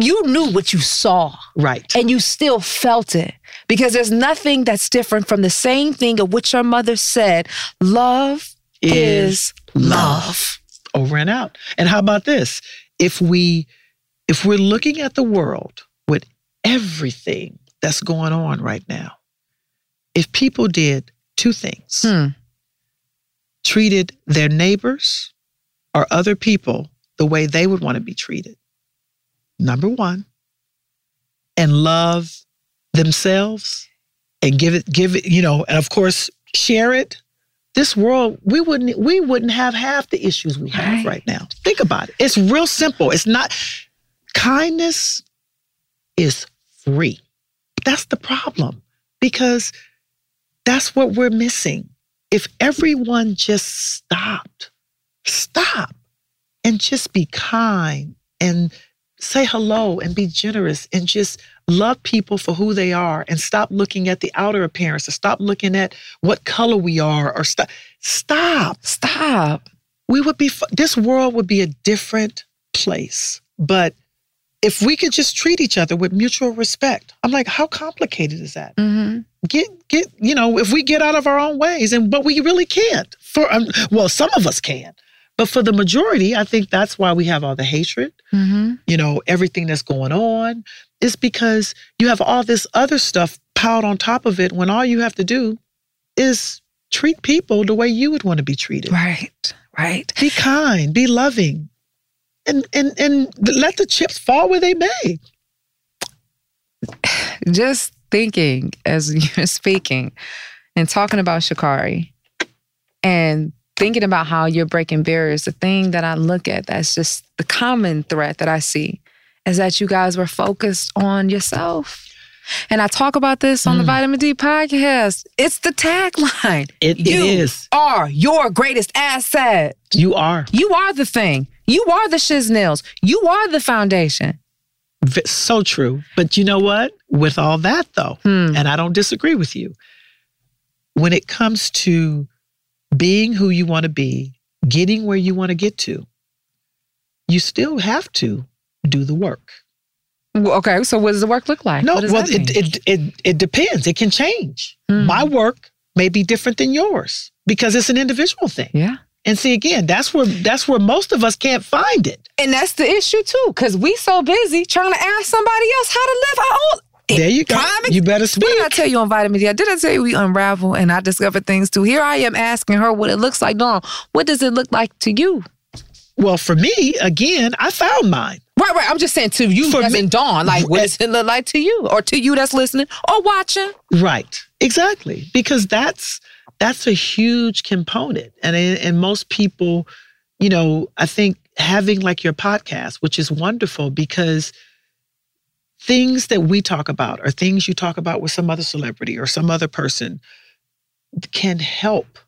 Speaker 4: You knew what you saw.
Speaker 6: Right.
Speaker 4: And you still felt it. Because there's nothing that's different from the same thing of which your mother said love is, love.
Speaker 6: Over and out. And how about this? If we if we're looking at the world with everything that's going on right now, if people did two things,
Speaker 4: Hmm.
Speaker 6: treated their neighbors or other people the way they would want to be treated. Number one, and love themselves and give it, give it, you know, and of course, share it. This world, we wouldn't, we wouldn't have half the issues we have right, now. Think about it. It's real simple. It's not kindness is free. That's the problem because that's what we're missing. If everyone just stopped, stop and just be kind and say hello and be generous and just love people for who they are and stop looking at the outer appearance or stop looking at what color we are or stop stop.
Speaker 4: Stop.
Speaker 6: We would be this world would be a different place but if we could just treat each other with mutual respect i'm like how complicated is that?
Speaker 4: Mm-hmm.
Speaker 6: get get you know if we get out of our own ways and but we really can't for um, well some of us can but for the majority i think that's why we have all the hatred
Speaker 4: Mm-hmm.
Speaker 6: you know everything that's going on. Is because you have all this other stuff piled on top of it when all you have to do is treat people the way you would want to be treated.
Speaker 4: Right right.
Speaker 6: Be kind be loving and and and let the chips fall where they may.
Speaker 4: Just thinking as you're speaking and talking about Sha'Carri and thinking about how you're breaking barriers, the thing that I look at that's just the common threat that I see is that you guys were focused on yourself. And I talk about this on the Vitamin D podcast. It's the tagline.
Speaker 6: It, it
Speaker 4: you are your greatest asset.
Speaker 6: You are.
Speaker 4: You are the thing. You are the shiznails. You are the foundation.
Speaker 6: So true. But you know what? With all that, though,
Speaker 4: Hmm.
Speaker 6: and I don't disagree with you, when it comes to being who you want to be, getting where you want to get to, you still have to do the work.
Speaker 4: Okay, so what does the work look like?
Speaker 6: No, well, it, it it it depends. It can change. Hmm. My work may be different than yours because it's an individual thing.
Speaker 4: Yeah.
Speaker 6: And see, again, that's where that's where most of us can't find it.
Speaker 4: And that's the issue too, because we so busy trying to ask somebody else how to live our own.
Speaker 6: There you go.
Speaker 4: Prime
Speaker 6: You better speak.
Speaker 4: What did I tell you on Vitamin D? I did I tell you we unravel and I discovered things too. Here I am asking her what it looks like. Dawn, what does it look like to you?
Speaker 6: Well, for me, again, I found mine.
Speaker 4: Right, right. I'm just saying to you that's in Dawn. Like, what does it look like to you? Or to you that's listening or watching?
Speaker 6: Right. Exactly. Because that's that's a huge component. And and most people, you know, I think having like your podcast, which is wonderful because things that we talk about or things you talk about with some other celebrity or some other person can help,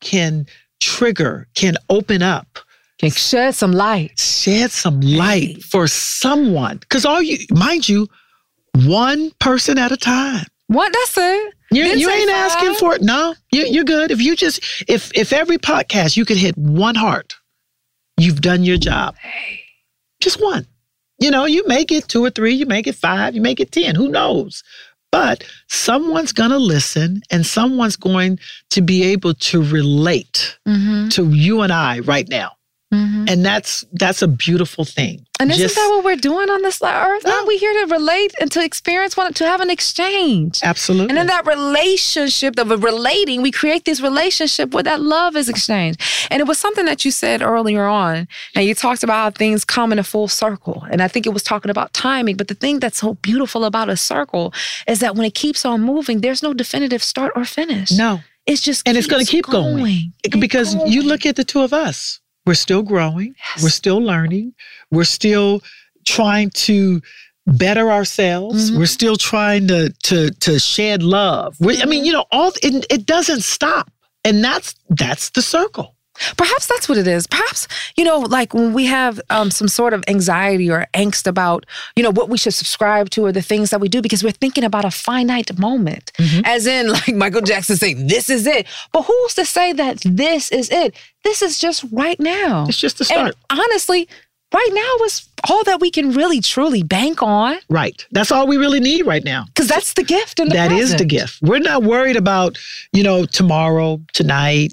Speaker 6: can trigger, can open up.
Speaker 4: Can shed some light.
Speaker 6: Shed some light for someone. Because all you mind you, one person at a time.
Speaker 4: What that's it.
Speaker 6: You, you ain't asking for it. No, you, you're good. If you just if if every podcast you could hit one heart, you've done your job. Just one. You know, you may get two or three, you may get five, you may get ten. Who knows? But someone's gonna listen, and someone's going to be able to relate
Speaker 4: Mm-hmm.
Speaker 6: to you and I right now,
Speaker 4: Mm-hmm.
Speaker 6: and that's that's a beautiful thing.
Speaker 4: And isn't that what we're doing on this earth? Aren't we here to relate and to experience one, to have an exchange?
Speaker 6: Absolutely.
Speaker 4: And in that relationship of relating, we create this relationship where that love is exchanged. And it was something that you said earlier on, and you talked about how things come in a full circle. And I think it was talking about timing. But the thing that's so beautiful about a circle is that when it keeps on moving, there's no definitive start or finish.
Speaker 6: No.
Speaker 4: It's just
Speaker 6: and it's going to keep going, It- because you look at the two of us we're still growing. We're still learning. We're still trying to better ourselves.
Speaker 4: Mm-hmm.
Speaker 6: we're still trying to to to shed love. We, i mean you know all it, it doesn't stop. And that's that's the circle
Speaker 4: Perhaps that's what it is. Perhaps, you know, like when we have um, some sort of anxiety or angst about, you know, what we should subscribe to or the things that we do because we're thinking about a finite moment.
Speaker 6: Mm-hmm.
Speaker 4: As in, like Michael Jackson saying, this is it. But who's to say that this is it? This is just right now.
Speaker 6: It's just the start.
Speaker 4: And honestly, right now is all that we can really truly bank on.
Speaker 6: Right. That's all we really need right now.
Speaker 4: Because that's the gift and the present.
Speaker 6: That is the gift. We're not worried about, you know, tomorrow, tonight.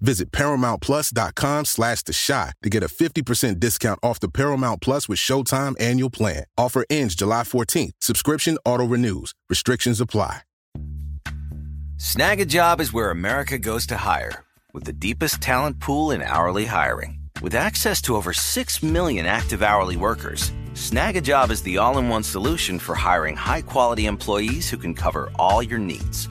Speaker 7: Visit ParamountPlus.com slash The Shot to get a 50% discount off the Paramount Plus with Showtime annual plan. Offer ends July 14th. Subscription auto-renews. Restrictions apply.
Speaker 8: Snagajob is where America goes to hire, with the deepest talent pool in hourly hiring. With access to over 6 million active hourly workers, Snagajob is the all in one solution for hiring high quality employees who can cover all your needs.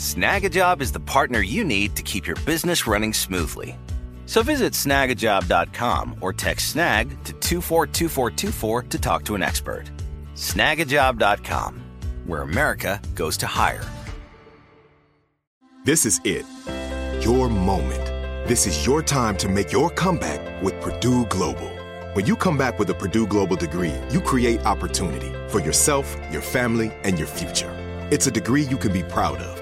Speaker 8: Snagajob is the partner you need to keep your business running smoothly. So visit snagajob.com or text snag to 242424 to talk to an expert. Snagajob.com, where America goes to hire.
Speaker 9: This is it. Your moment. This is your time to make your comeback with Purdue Global. When you come back with a Purdue Global degree, you create opportunity for yourself, your family, and your future. It's a degree you can be proud of,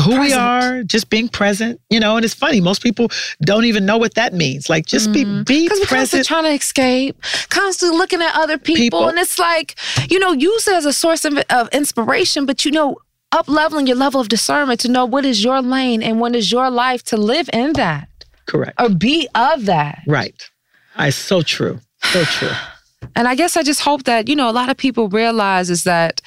Speaker 6: who we are, just being present, you know, and it's funny. Most people don't even know what that means. Like just be mm-hmm. be
Speaker 4: Because we're constantly trying to escape, constantly looking at other people.
Speaker 6: People.
Speaker 4: And it's like, you know, use it as a source of, of inspiration, but you know, up leveling your level of discernment to know what is your lane and what is your life to live in that
Speaker 6: Correct.
Speaker 4: or be of that.
Speaker 6: Right. I so true. So true.
Speaker 4: And I guess I just hope that, you know, a lot of people realize is that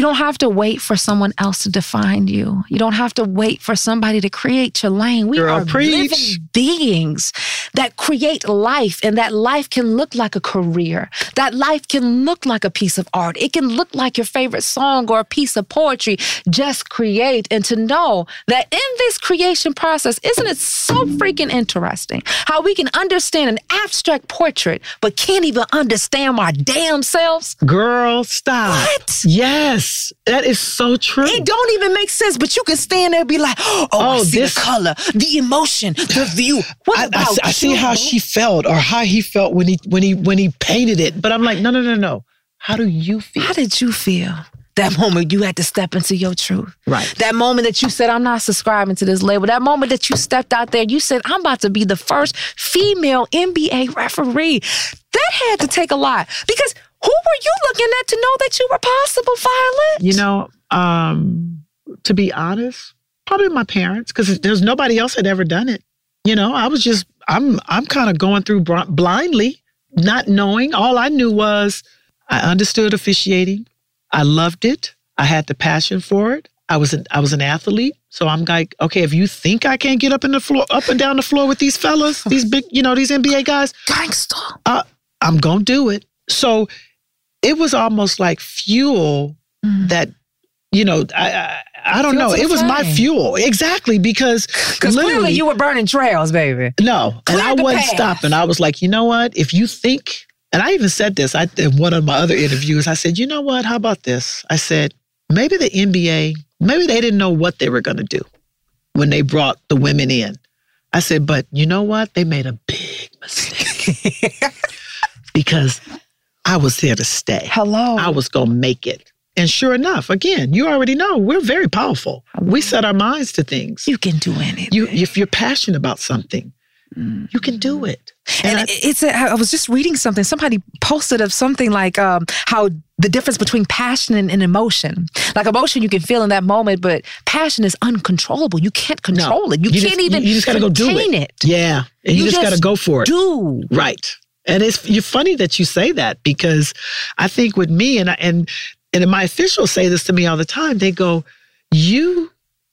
Speaker 4: you don't have to wait for someone else to define you. You don't have to wait for somebody to create your lane. We
Speaker 6: Girl,
Speaker 4: are
Speaker 6: preach.
Speaker 4: living beings that create life, and that life can look like a career. That life can look like a piece of art. It can look like your favorite song or a piece of poetry. Just create and to know that in this creation process, isn't it so freaking interesting how we can understand an abstract portrait but can't even understand our damn selves?
Speaker 6: Girl, stop.
Speaker 4: What?
Speaker 6: Yes. That is so true.
Speaker 4: It don't even make sense, but you can stand there and be like, oh, I
Speaker 6: Oh,
Speaker 4: see
Speaker 6: this-
Speaker 4: the color, the emotion, the view. What
Speaker 6: I, I
Speaker 4: about
Speaker 6: see- I see how she felt or how he felt when he when he when he painted it. But I'm like, no, no, no, no. How do you feel?
Speaker 4: How did you feel? That moment you had to step into your truth.
Speaker 6: Right.
Speaker 4: That moment that you said, I'm not subscribing to this label. That moment that you stepped out there, you said, I'm about to be the first female NBA referee. That had to take a lot because who were you looking at to know that you were possible, Violet?
Speaker 6: You know, um, to be honest, probably my parents, because there's nobody else had ever done it. You know, I was just, I'm, I'm kind of going through br- blindly, not knowing. All I knew was I understood officiating. I loved it. I had the passion for it. I was an, I was an athlete. So I'm like, okay, if you think I can't get up in the floor, up and down the floor with these fellas, these big, you know, these NBA guys,
Speaker 4: gangster,
Speaker 6: uh, I'm gonna do it. So it was almost like fuel mm. that, you know, I I, I don't
Speaker 4: Fuel
Speaker 6: know. It was my fuel exactly because
Speaker 4: clearly you were burning trails, baby.
Speaker 6: no, and I wasn't
Speaker 4: path.
Speaker 6: stopping. I was like, you know what? If you think, and I even said this, I in one of my other interviews, I said, you know what? How about this? I said, maybe the NBA, maybe they didn't know what they were going to do when they brought the women in. I said, but you know what? They made a big mistake because I was there to stay.
Speaker 4: Hello.
Speaker 6: I was going to make it. And sure enough, again, you already know we're very powerful. We set our minds to things.
Speaker 4: You can do anything.
Speaker 6: You, if you're passionate about something, you can do it.
Speaker 4: And, it's a, I was just reading something. Somebody posted of something like um, how the difference between passion and, and emotion. Like emotion, you can feel in that moment, but passion is uncontrollable. You can't control it. You,
Speaker 6: You
Speaker 4: can't
Speaker 6: just-
Speaker 4: even
Speaker 6: you just gotta go do it.
Speaker 4: it.
Speaker 6: Yeah. And you, just, got to go for it.
Speaker 4: Do
Speaker 6: Right. And it's you're funny that you say that because I think with me and I, and and my officials say this to me all the time. They go, "You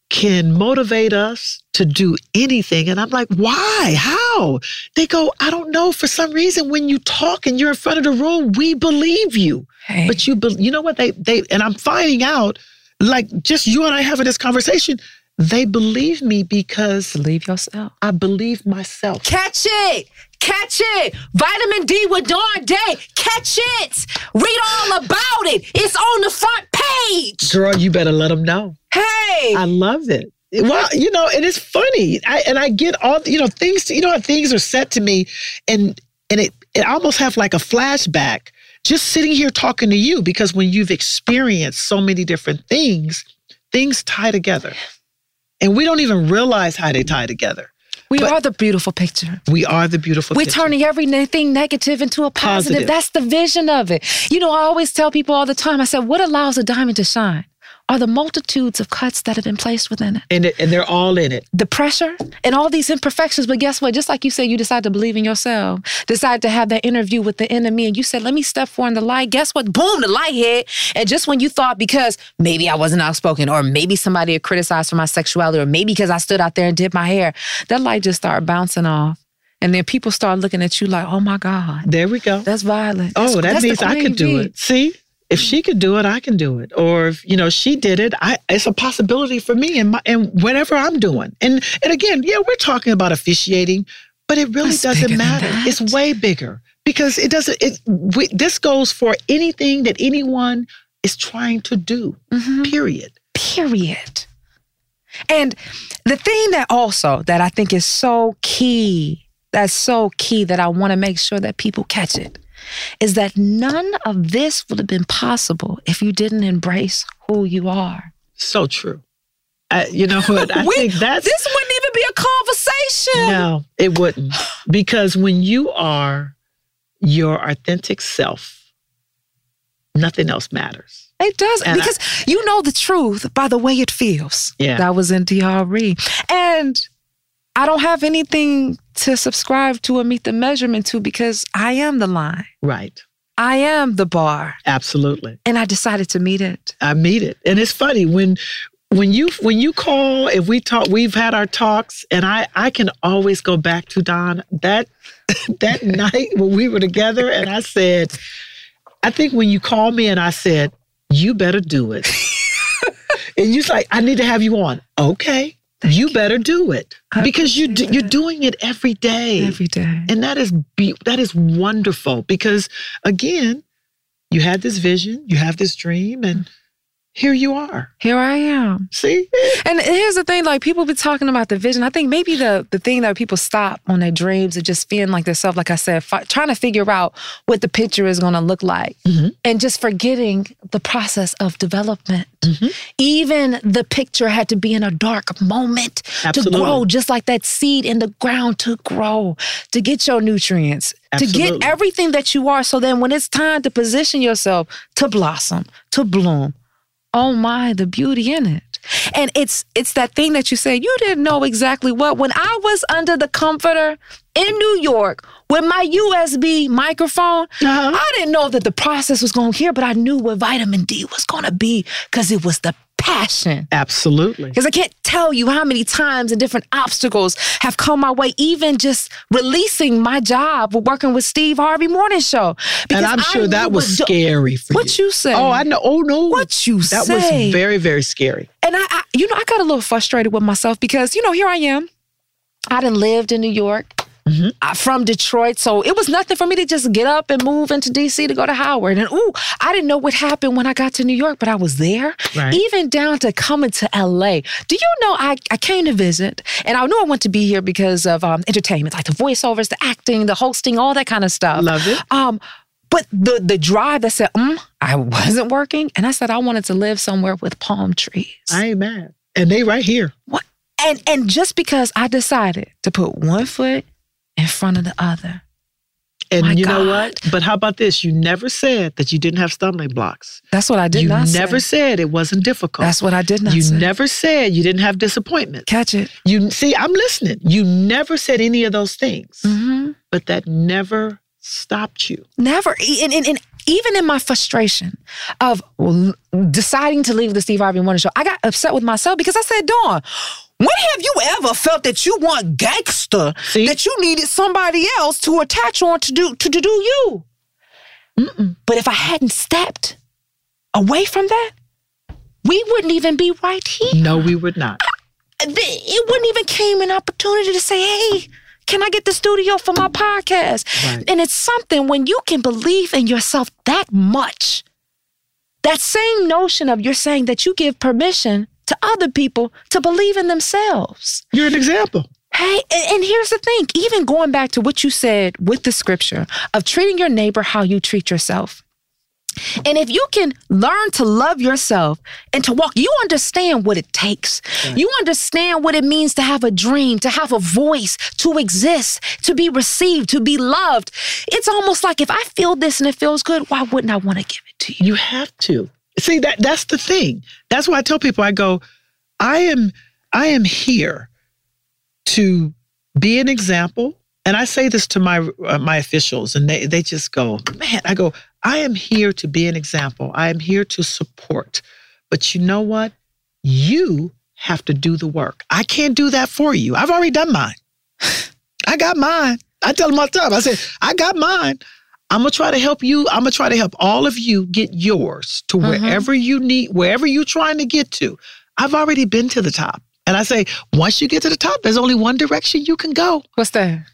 Speaker 6: can motivate us to do anything," and I'm like, "Why? How?" They go, "I don't know. For some reason, when you talk and you're in front of the room, we believe you.
Speaker 4: Hey.
Speaker 6: But you, be, you know what? They they and I'm finding out, like just you and I having this conversation." They believe me because
Speaker 4: believe yourself.
Speaker 6: I believe myself.
Speaker 4: Catch it. Catch it. Vitamin D with Dawn Day. Catch it. Read all about it. It's on the front page.
Speaker 6: Girl, you better let them know.
Speaker 4: Hey.
Speaker 6: I love it. Well, you know, and it's funny. I, and I get all, you know, things, you know, how things are said to me and, and it, it almost have like a flashback just sitting here talking to you because when you've experienced so many different things, things tie together. And we don't even realize how they tie together.
Speaker 4: We
Speaker 6: But-
Speaker 4: are the beautiful picture.
Speaker 6: We are the beautiful picture.
Speaker 4: We're
Speaker 6: picture.
Speaker 4: turning everything negative into a positive.
Speaker 6: Positive.
Speaker 4: That's the vision of it. You know, I always tell people all the time I said, what allows a diamond to shine are the multitudes of cuts that have been placed within it.
Speaker 6: and, it, and they're all in it.
Speaker 4: The pressure and all these imperfections. But guess what? Just like you said, you decide to believe in yourself, decide to have that interview with the enemy, and you said, let me step forward in the light. Guess what? Boom, the light hit. And just when you thought, because maybe I wasn't outspoken, or maybe somebody had criticized for my sexuality, or maybe because I stood out there and did my hair, that light just started bouncing off. And then people start looking at you like, oh my God,
Speaker 6: There we go.
Speaker 4: that's violent.
Speaker 6: Oh,
Speaker 4: That's-
Speaker 6: that
Speaker 4: that's
Speaker 6: means I could do it. See, if she could do it, I can do it. Or if you know she did it, I it's a possibility for me and my and whatever I'm doing. And and again, yeah, we're talking about officiating, but it really
Speaker 4: bigger
Speaker 6: doesn't matter. It's way bigger because it doesn't. It we, this goes for anything that anyone is trying to do.
Speaker 4: Mm-hmm.
Speaker 6: Period.
Speaker 4: period. And the thing that also that I think is so key, that's so key that I want to make sure that people catch it, is that none of this would have been possible if you didn't embrace who you are.
Speaker 6: So true. I, you know what? I
Speaker 4: We-
Speaker 6: think that's
Speaker 4: this wouldn't even be a conversation.
Speaker 6: No, it wouldn't. Because when you are your authentic self, nothing else matters.
Speaker 4: It does
Speaker 6: And I-
Speaker 4: because you know the truth by the way it feels.
Speaker 6: Yeah.
Speaker 4: That was in DRE. And I don't have anything to subscribe to or meet the measurement to because I am the line.
Speaker 6: Right.
Speaker 4: I am the bar.
Speaker 6: Absolutely.
Speaker 4: And I decided to meet it.
Speaker 6: I meet it. And it's funny when when you when you call if we talk we've had our talks and I I can always go back to Dawn that that night when we were together and I said I think when you called me and I said you better do it. and you're like I need to have you on. Okay. You better do it because you do, you're doing it every day.
Speaker 4: Every day.
Speaker 6: And that is be- that is wonderful because again, you had this vision, you have this dream and mm. Here you are.
Speaker 4: Here I am.
Speaker 6: See?
Speaker 4: And here's the thing, like people be talking about the vision. I think maybe the the thing that people stop on their dreams is just feeling like themselves, like I said, fi- trying to figure out what the picture is gonna look like.
Speaker 6: Mm-hmm.
Speaker 4: And just forgetting the process of development.
Speaker 6: Mm-hmm.
Speaker 4: Even the picture had to be in a dark moment
Speaker 6: Absolutely.
Speaker 4: to grow, just like that seed in the ground to grow, to get your nutrients, to get everything that you are. So then when it's time to position yourself to blossom, to bloom, oh my, the beauty in it. And it's it's that thing that you said you didn't know exactly what. When I was under the comforter in New York with my USB microphone, uh-huh. I didn't know that the process was going here, but I knew what vitamin D was going to be because it was the passion.
Speaker 6: Absolutely.
Speaker 4: Because I can't tell you how many times and different obstacles have come my way, even just releasing my job with working with Steve Harvey Morning Show.
Speaker 6: And I'm sure that was
Speaker 4: what
Speaker 6: scary for
Speaker 4: What
Speaker 6: you.
Speaker 4: What you say?
Speaker 6: Oh, I know. Oh no.
Speaker 4: What you
Speaker 6: that
Speaker 4: say?
Speaker 6: was very, very scary.
Speaker 4: And I, I, you know, I got a little frustrated with myself because, you know, here I am. I done lived in New York.
Speaker 6: Mm-hmm.
Speaker 4: I'm from Detroit, so it was nothing for me to just get up and move into DC to go to Howard. And ooh, I didn't know what happened when I got to New York, but I was there.
Speaker 6: Right.
Speaker 4: Even down to coming to LA. Do you know I, I came to visit and I knew I wanted to be here because of um, entertainment, like the voiceovers, the acting, the hosting, all that kind of stuff.
Speaker 6: Love it.
Speaker 4: Um, but the the drive that said, mm, I wasn't working, and I said I wanted to live somewhere with palm trees.
Speaker 6: I ain't mad. And they right here.
Speaker 4: What? And and just because I decided to put one foot in front of the other.
Speaker 6: And
Speaker 4: My
Speaker 6: you know what? But how about this? You never said that you didn't have stumbling blocks.
Speaker 4: That's what I did not say.
Speaker 6: you
Speaker 4: not
Speaker 6: never
Speaker 4: say.
Speaker 6: said it wasn't difficult.
Speaker 4: That's what I did not say.
Speaker 6: you
Speaker 4: say.
Speaker 6: never said you didn't have disappointment.
Speaker 4: Catch it.
Speaker 6: You see, I'm listening. You never said any of those things,
Speaker 4: hmm
Speaker 6: but that never stopped you.
Speaker 4: Never. And, and, and even in my frustration of deciding to leave the Steve Harvey Morning Show, I got upset with myself because I said, Dawn, when have you ever felt that you want gangster,
Speaker 6: See?
Speaker 4: that you needed somebody else to attach on to do to, to do you? But if I hadn't stepped away from that, we wouldn't even be right here.
Speaker 6: No, we would not.
Speaker 4: th- it wouldn't even came an opportunity to say, hey, can I get the studio for my podcast?
Speaker 6: Right.
Speaker 4: And it's something when you can believe in yourself that much, that same notion of you're saying that you give permission to other people to believe in themselves.
Speaker 6: You're an example.
Speaker 4: Hey, and, and here's the thing even going back to what you said with the scripture of treating your neighbor how you treat yourself. And if you can learn to love yourself and to walk, you understand what it takes. You understand what it means to have a dream, to have a voice, to exist, to be received, to be loved. It's almost like if I feel this and it feels good, why wouldn't I want to give it to you?
Speaker 6: You have to. See that that's the thing. That's why I tell people I go, I am I am here to be an example. And I say this to my uh, my officials and they they just go, "Man, I go, I am here to be an example. I am here to support. But you know what? You have to do the work. I can't do that for you. I've already done mine. I got mine. I tell them all the time. I said, I got mine. I'm gonna try to help you. I'm gonna try to help all of you get yours to mm-hmm. wherever you need, wherever you're trying to get to. I've already been to the top. And I say, once you get to the top, there's only one direction you can go.
Speaker 4: What's that?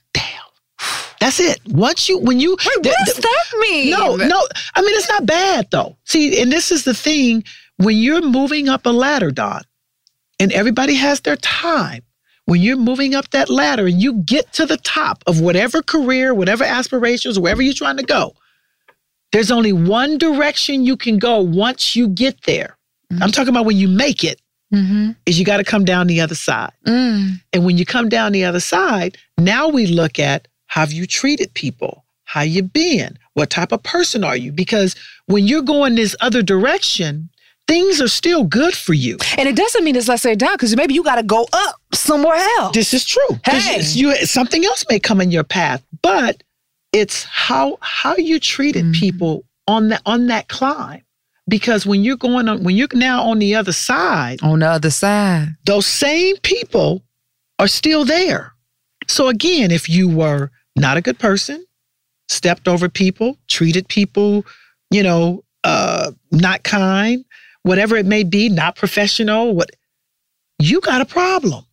Speaker 6: That's it. Once you, when you,
Speaker 4: Wait, what
Speaker 6: th-
Speaker 4: does
Speaker 6: th-
Speaker 4: that mean?
Speaker 6: no, no. I mean, it's not bad though. See, and this is the thing when you're moving up a ladder, Dawn, and everybody has their time. When you're moving up that ladder and you get to the top of whatever career, whatever aspirations, wherever you're trying to go, there's only one direction you can go once you get there. I'm talking about when you make it,
Speaker 4: Mm-hmm.
Speaker 6: is you got to come down the other side.
Speaker 4: Mm.
Speaker 6: And when you come down the other side, now we look at have you treated people? How you been? What type of person are you? Because when you're going this other direction, things are still good for you.
Speaker 4: And it doesn't mean it's let's say down because maybe you got to go up somewhere else.
Speaker 6: This is true.
Speaker 4: Hey.
Speaker 6: you, something else may come in your path, but it's how how you treated
Speaker 4: Mm-hmm.
Speaker 6: people on that on that climb. Because when you're going on, when you're now on the other side,
Speaker 4: On the other side.
Speaker 6: those same people are still there. So again, if you were not a good person, stepped over people, treated people, you know, uh, not kind, whatever it may be, not professional, what you got a problem.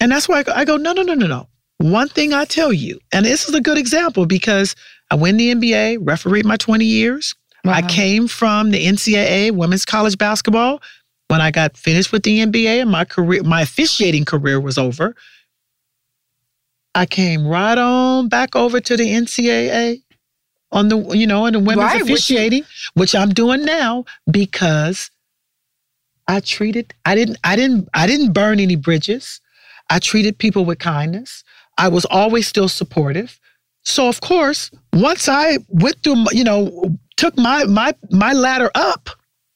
Speaker 6: And that's why I go, I go, no, no, no, no, no. One thing I tell you, and this is a good example because I win the NBA, refereed my 20 years. I came from the NCAA women's college basketball. When I got finished with the NBA and my career, my officiating career was over, I came right on back over to the NCAA on the you know on the women's
Speaker 4: Right, which-
Speaker 6: officiating, which I'm doing now because I treated I didn't I didn't I didn't burn any bridges. I treated people with kindness. I was always still supportive. So of course, once I went through, you know, took my my my ladder up,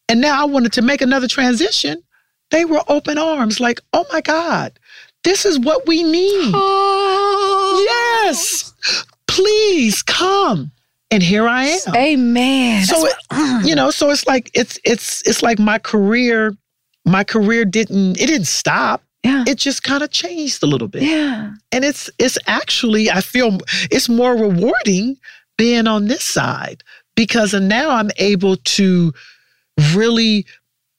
Speaker 6: and now I wanted to make another transition, they were open arms, like, oh my God, this is what we need. Oh, Yes, please come. And here I am.
Speaker 4: Amen.
Speaker 6: So it, uh-huh. you know, so it's like it's it's it's like my career, my career didn't it didn't stop.
Speaker 4: Yeah.
Speaker 6: It just kind of changed a little bit.
Speaker 4: Yeah.
Speaker 6: And it's it's actually I feel it's more rewarding being on this side because now I'm able to really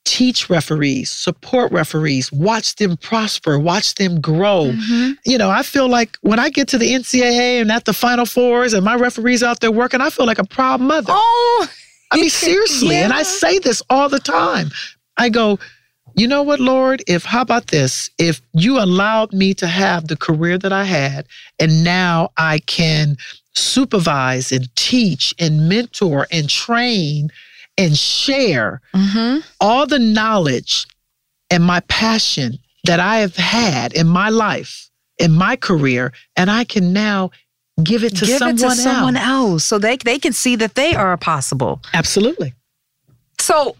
Speaker 6: teach referees, support referees, watch them prosper, watch them grow. Mm-hmm. You know, I feel like when I get to the NCAA and at the Final Fours and my referees out there working, I feel like a proud mother.
Speaker 4: Oh,
Speaker 6: I mean, seriously. And I say this all the time. I go, you know what, Lord? If, how about this? If you allowed me to have the career that I had, and now I can supervise and teach and mentor and train and share
Speaker 4: Mm-hmm.
Speaker 6: all the knowledge and my passion that I have had in my life, in my career, and I can now give it to
Speaker 4: Give
Speaker 6: someone
Speaker 4: it to someone
Speaker 6: else.
Speaker 4: else so they they can see that they are possible.
Speaker 6: Absolutely.
Speaker 4: So,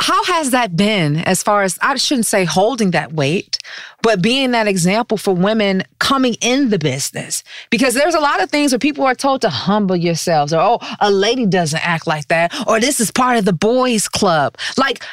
Speaker 4: how has that been as far as I shouldn't say holding that weight, but being that example for women coming in the business? Because there's a lot of things where people are told to humble yourselves, or oh, a lady doesn't act like that, or this is part of the boys' club. Like,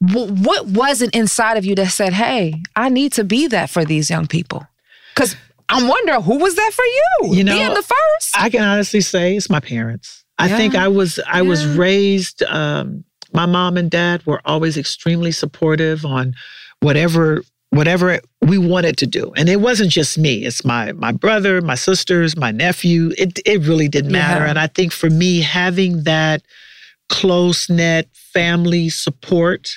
Speaker 4: w- what was it inside of you that said, "Hey, I need to be that for these young people"? Because I'm wondering who was that for you?
Speaker 6: You know,
Speaker 4: being the first.
Speaker 6: I can honestly say it's my parents. I think I was I was raised. Um, my mom and dad were always extremely supportive on whatever whatever we wanted to do, and it wasn't just me. It's my my brother, my sisters, my nephew. It it really didn't matter.
Speaker 4: Yeah.
Speaker 6: And I think for me, having that close knit family support,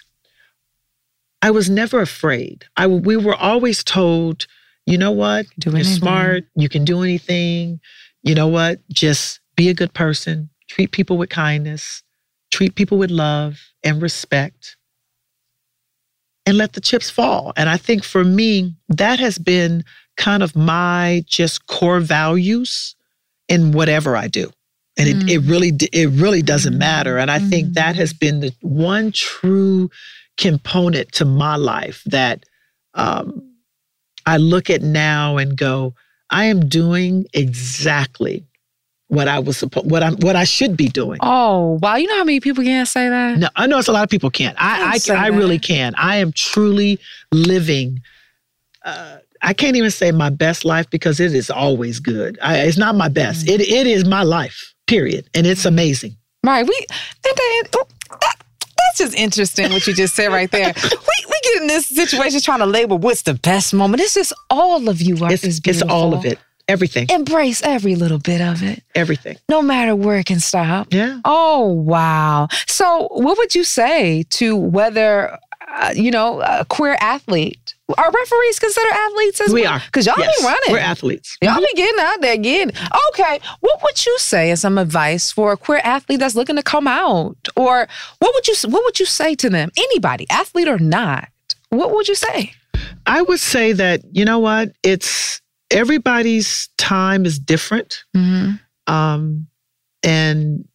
Speaker 6: I was never afraid. I we were always told, you know what,
Speaker 4: Do
Speaker 6: you're
Speaker 4: anything.
Speaker 6: smart, you can do anything. You know what, just be a good person, treat people with kindness, treat people with love and respect, and let the chips fall. And I think for me, that has been kind of my just core values in whatever I do. And it, it mm. really it really doesn't mm-hmm. matter. And I think mm-hmm. that has been the one true component to my life that um, I look at now and go, I am doing exactly what I was supposed what I'm what I should be doing.
Speaker 4: Oh wow! You know how many people can't say that?
Speaker 6: No, I know it's a lot of people can't. I
Speaker 4: Don't
Speaker 6: I, I really can. I am truly living. Uh, I can't even say my best life because it is always good. I, it's not my best.
Speaker 4: Mm.
Speaker 6: It it is my life. Period, and it's amazing.
Speaker 4: Right. We and then, oh, that, that's just interesting what you just said right there. we we get in this situation trying to label what's the best moment. It's just all of you are
Speaker 6: It's it's all of it. Everything.
Speaker 4: Embrace every little bit of it,
Speaker 6: Everything.
Speaker 4: no matter where it can stop.
Speaker 6: Yeah.
Speaker 4: Oh wow! So, what would you say to whether uh, you know a queer athlete? Are referees considered athletes as
Speaker 6: We
Speaker 4: well?
Speaker 6: are.
Speaker 4: because y'all
Speaker 6: Yes,
Speaker 4: be running.
Speaker 6: We're athletes.
Speaker 4: Y'all be getting out there getting. Okay, what would you say as some advice for a queer athlete that's looking to come out? Or what would you what would you say to them? Anybody, athlete or not, what would you say?
Speaker 6: I would say that you know what it's everybody's time is different, um, and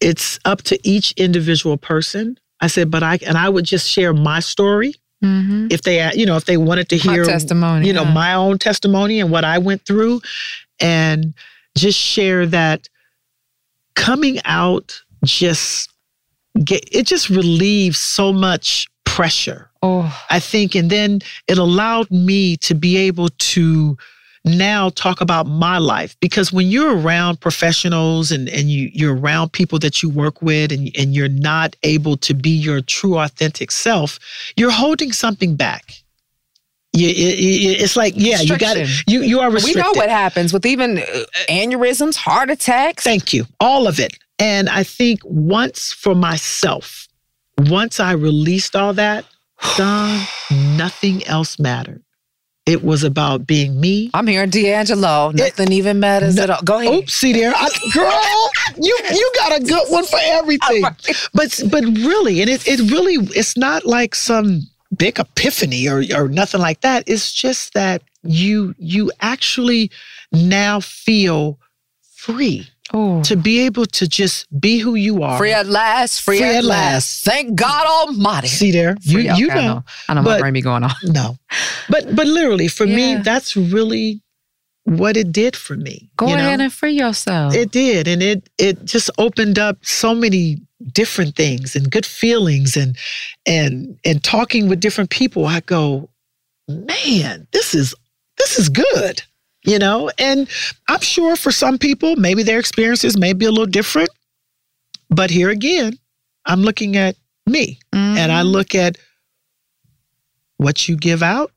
Speaker 6: it's up to each individual person. I said, but I and I would just share my story
Speaker 4: Mm-hmm.
Speaker 6: if they, you know, if they wanted to
Speaker 4: My
Speaker 6: hear
Speaker 4: testimony,
Speaker 6: you know,
Speaker 4: yeah.
Speaker 6: my own testimony and what I went through, and just share that coming out just get it just relieves so much pressure.
Speaker 4: Oh,
Speaker 6: I think, and then it allowed me to be able to now talk about my life because when you're around professionals and, and you, you're around people that you work with and, and you're not able to be your true authentic self, you're holding something back. You, it- it- it's like, yeah, you got it. You, you are restricted.
Speaker 4: we know what happens with even uh, aneurysms, heart attacks.
Speaker 6: Thank you. All of it. And I think once for myself, once I released all that, Dawn, nothing else mattered. It was about being me.
Speaker 4: I'm hearing D'Angelo. Nothing even matters at all. Go ahead.
Speaker 6: Oops, see there, I, girl, you you got a good one for everything. But but really, and it it really it's not like some big epiphany or or nothing like that. It's just that you you actually now feel free Oh. to be able to just be who you are.
Speaker 4: Free at last. Free, at, last. Thank God Almighty.
Speaker 6: See there, you
Speaker 4: Free-
Speaker 6: you
Speaker 4: okay, I
Speaker 6: know,
Speaker 4: know. I know my
Speaker 6: But-
Speaker 4: brain be going on.
Speaker 6: No, but but literally for me, that's really what it did for me.
Speaker 4: Go
Speaker 6: you know?
Speaker 4: ahead and free yourself.
Speaker 6: It did, and it it just opened up so many different things and good feelings, and and and talking with different people. I go, man, this is this is good, you know. And I'm sure for some people, maybe their experiences may be a little different, but here again, I'm looking at me, and I mm-hmm. look at what you give out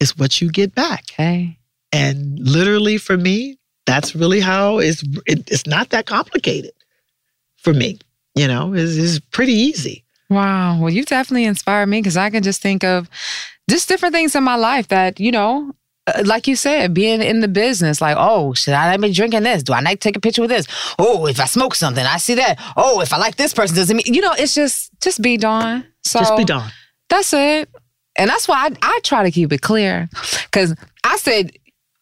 Speaker 6: is what you get back.
Speaker 4: Okay.
Speaker 6: And literally for me, that's really how it's it, it's not that complicated for me. You know, it's, it's pretty easy.
Speaker 4: Wow. Well, you definitely inspired me because I can just think of just different things in my life that, you know, uh, like you said, being in the business, like, oh, should I be drinking this? Do I like to take a picture with this? Oh, if I smoke something, I see that. Oh, if I like this person, doesn't mean, you know, it's just, just be Dawn. So
Speaker 6: Just be Dawn.
Speaker 4: That's it. And that's why I, I try to keep it clear. Because I said,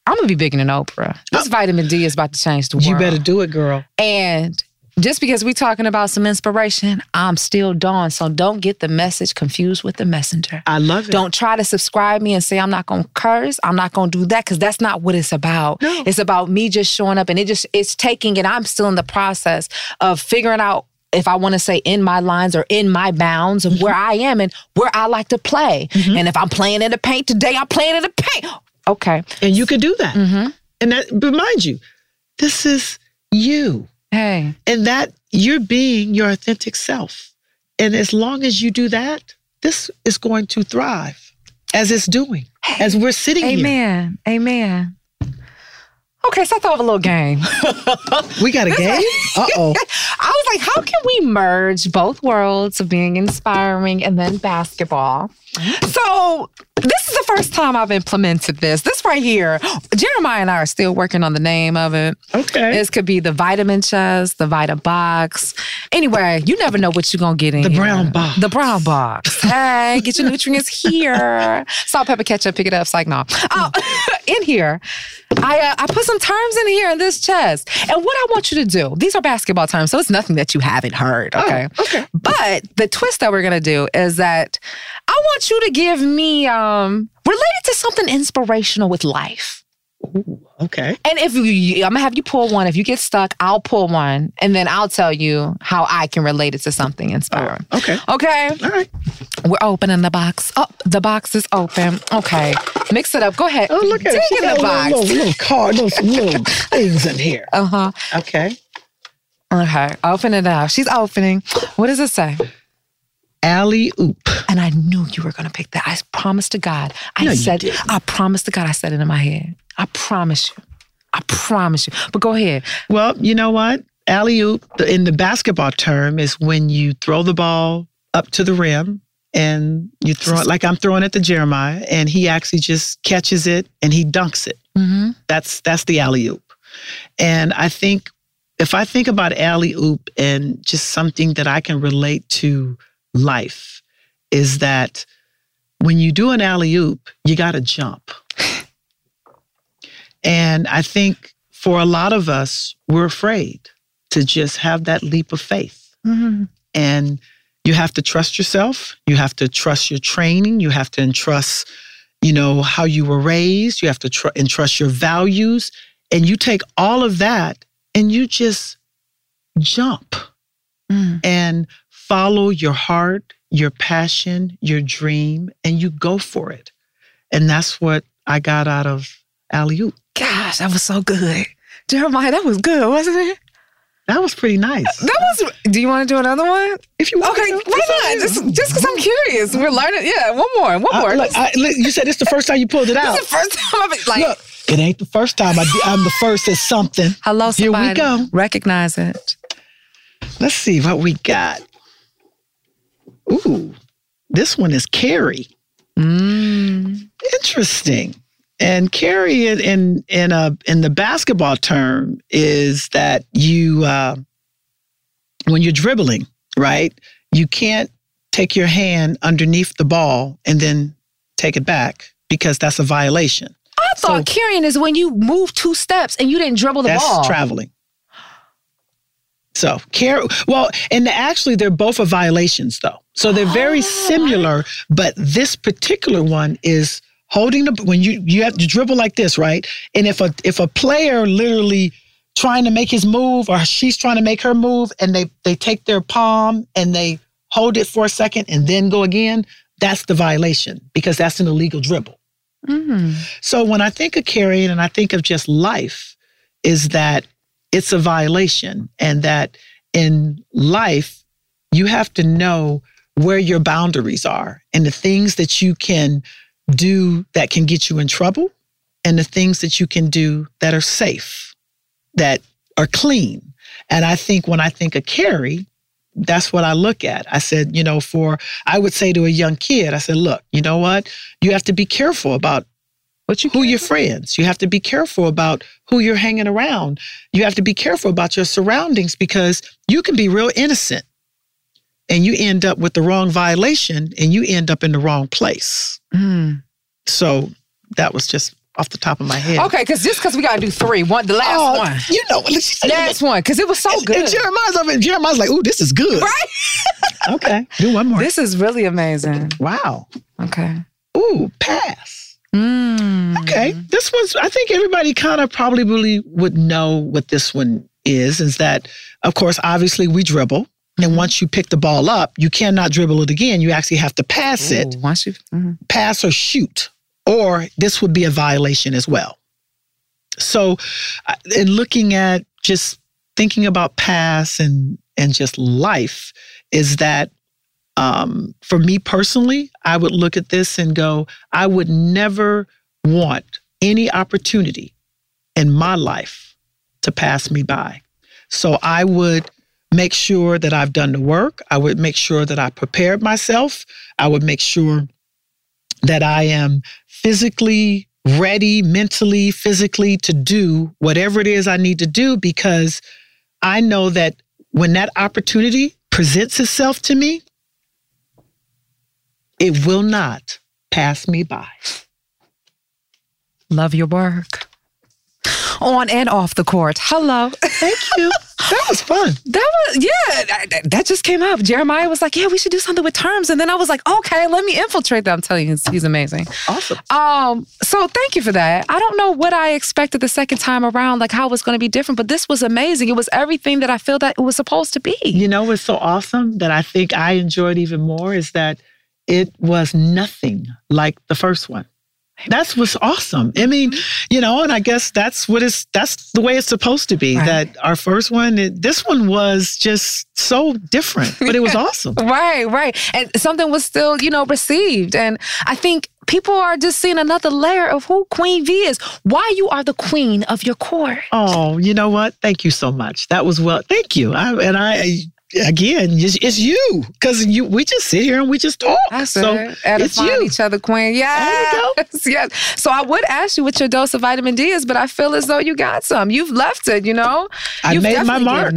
Speaker 4: I'm going to be bigger than Oprah. This vitamin D is about to change the world.
Speaker 6: You better do it, girl.
Speaker 4: And just because we're talking about some inspiration, I'm still Dawn. So don't get the message confused with the messenger.
Speaker 6: I love it.
Speaker 4: Don't try to subscribe me and say I'm not gonna curse. I'm not gonna do that because that's not what it's about. No. It's about me just showing up and it just it's taking and I'm still in the process of figuring out if I want to say in my lines or in my bounds of where mm-hmm. I am and where I like to play. Mm-hmm. And if I'm playing in the paint today, I'm playing in the paint. Okay.
Speaker 6: And you can do that. Mm-hmm. And that, but mind you, this is you.
Speaker 4: Hey.
Speaker 6: And that you're being your authentic self. And as long as you do that, this is going to thrive as it's doing, as we're sitting here.
Speaker 4: Amen. Amen. Okay, so I thought of a little game.
Speaker 6: We got a game? Uh oh.
Speaker 4: I was like, how can we merge both worlds of being inspiring and then basketball? So this is the first time I've implemented this. This right here, Jeremiah and I are still working on the name of it.
Speaker 6: Okay.
Speaker 4: This could be the vitamin chest, the Vita box. Anyway, you never know what you're gonna get in
Speaker 6: The
Speaker 4: here.
Speaker 6: brown box.
Speaker 4: The brown box. Hey, get your nutrients here. Salt, pepper, ketchup, pick it up. It's like, no. Oh, in here, I uh, I put some terms in here in this chest. And what I want you to do, these are basketball terms, so it's nothing that you haven't heard. Okay.
Speaker 6: okay.
Speaker 4: But the twist that we're gonna do is that I want you to give me um related to something inspirational with life.
Speaker 6: Okay.
Speaker 4: And if you, I'm gonna have you pull one. If you get stuck, I'll pull one, and then I'll tell you how I can relate it to something inspiring.
Speaker 6: Okay.
Speaker 4: Okay.
Speaker 6: All right.
Speaker 4: We're opening the box. Oh, the box is open. Okay. Mix it up. Go ahead.
Speaker 6: Oh, look at
Speaker 4: Dig
Speaker 6: it.
Speaker 4: In the box.
Speaker 6: little, little, little card, little, little things in here.
Speaker 4: Uh huh.
Speaker 6: Okay.
Speaker 4: Okay. Open it up. She's opening. What does it say?
Speaker 6: Alley oop.
Speaker 4: And I knew you were gonna pick that. I promised to God. I
Speaker 6: No,
Speaker 4: said. I promised to God. I said it in my head. I promise you. I promise you. But go ahead.
Speaker 6: Well, you know what? Alley oop in the basketball term is when you throw the ball up to the rim and you throw it like I'm throwing it to Jeremiah, and he actually just catches it and he dunks it.
Speaker 4: Mm-hmm.
Speaker 6: That's that's the alley oop. And I think if I think about alley oop and just something that I can relate to life is that when you do an alley oop, you got to jump. and I think for a lot of us, we're afraid to just have that leap of faith.
Speaker 4: Mm-hmm.
Speaker 6: And you have to trust yourself. You have to trust your training. You have to entrust, you know, how you were raised. You have to tr- entrust your values. And you take all of that and you just jump and follow your heart, your passion, your dream, and you go for it. And that's what I got out of Alley
Speaker 4: Gosh, that was so good. Jeremiah, that was good, wasn't it?
Speaker 6: That was pretty nice.
Speaker 4: That was. Do you want to do another one?
Speaker 6: If you want
Speaker 4: Okay,
Speaker 6: to.
Speaker 4: why not? Just just because I'm curious. We're learning. Yeah, one more. One more.
Speaker 6: Uh, look, I, you said it's the first time you pulled it out.
Speaker 4: This the first time I've been like.
Speaker 6: Look, It ain't the first time I, I'm the first at something.
Speaker 4: Hello,
Speaker 6: Here
Speaker 4: somebody.
Speaker 6: we go.
Speaker 4: Recognize it.
Speaker 6: Let's see what we got. Ooh, this one is Carrie.
Speaker 4: Mm.
Speaker 6: Interesting. And carry it in in a in the basketball term is that you uh, when you're dribbling, right? You can't take your hand underneath the ball and then take it back because that's a violation.
Speaker 4: I thought carrying is when you move two steps and you didn't dribble the
Speaker 6: that's
Speaker 4: ball.
Speaker 6: traveling. So care well, and actually they're both are violations though. So they're very similar, but this particular one is holding the when you you have to dribble like this, right? And if a if a player literally trying to make his move or she's trying to make her move and they they take their palm and they hold it for a second and then go again, that's the violation because that's an illegal dribble.
Speaker 4: Mm.
Speaker 6: So when I think of carrying and I think of just life, is that it's a violation and that in life, you have to know where your boundaries are and the things that you can do that can get you in trouble and the things that you can do that are safe, that are clean. And I think when I think of carry, that's what I look at. I said, you know, for, I would say to a young kid, I said, look, you know what? You have to be careful about
Speaker 4: what you
Speaker 6: who your friends. You have to be careful about who you're hanging around. You have to be careful about your surroundings because you can be real innocent and you end up with the wrong violation and you end up in the wrong place.
Speaker 4: Mm.
Speaker 6: So that was just off the top of my head.
Speaker 4: Okay, because just because we got to do three, one, the last
Speaker 6: Oh,
Speaker 4: one.
Speaker 6: You know, let's just-
Speaker 4: Last one, because it was so good.
Speaker 6: And Jeremiah's over and Jeremiah's like, ooh, this is good.
Speaker 4: Right?
Speaker 6: Okay. Do one more.
Speaker 4: This is really amazing.
Speaker 6: Wow.
Speaker 4: Okay.
Speaker 6: Ooh, pass.
Speaker 4: Mm.
Speaker 6: Okay. This one's, I think everybody kind of probably really would know what this one is, is that, of course, obviously we dribble. And once you pick the ball up, you cannot dribble it again. You actually have to pass it,
Speaker 4: once you, mhm.
Speaker 6: pass or shoot, or this would be a violation as well. So, uh, in looking at just thinking about pass and and just life, is that um, for me personally, I would look at this and go, I would never want any opportunity in my life to pass me by. So I would make sure that I've done the work. I would make sure that I prepared myself. I would make sure that I am physically ready, mentally, physically to do whatever it is I need to do because I know that when that opportunity presents itself to me, it will not pass me by.
Speaker 4: Love your work. On and off the court. Hello.
Speaker 6: Thank you. That was fun.
Speaker 4: That was, yeah, that, that just came up. Jeremiah was like, yeah, we should do something with terms. And then I was like, okay, let me infiltrate that. I'm telling you, he's, he's amazing.
Speaker 6: Awesome.
Speaker 4: Um, so thank you for that. I don't know what I expected the second time around, like how it was going to be different, but this was amazing. It was everything that I feel that it was supposed to be.
Speaker 6: You know what's so awesome that I think I enjoyed even more is that it was nothing like the first one. That's what's awesome. I mean, mm-hmm. you know, and I guess that's what is that's the way it's supposed to be.
Speaker 4: Right.
Speaker 6: That our first one, it, this one was just so different, but it was awesome.
Speaker 4: Right, right. And something was still, you know, received. And I think people are just seeing another layer of who Queen V is. Why you are the queen of your court.
Speaker 6: Oh, you know what? Thank you so much. That was well. Thank you. I, and I again, it's, it's you because you. We just sit here and we just talk.
Speaker 4: That's
Speaker 6: so
Speaker 4: it. Edifying
Speaker 6: you.
Speaker 4: each other, Queen. Yes. yes. So I would ask you what your dose of vitamin D is, but I feel as though you got some. You've left it, you know?
Speaker 6: I
Speaker 4: You've
Speaker 6: made my mark.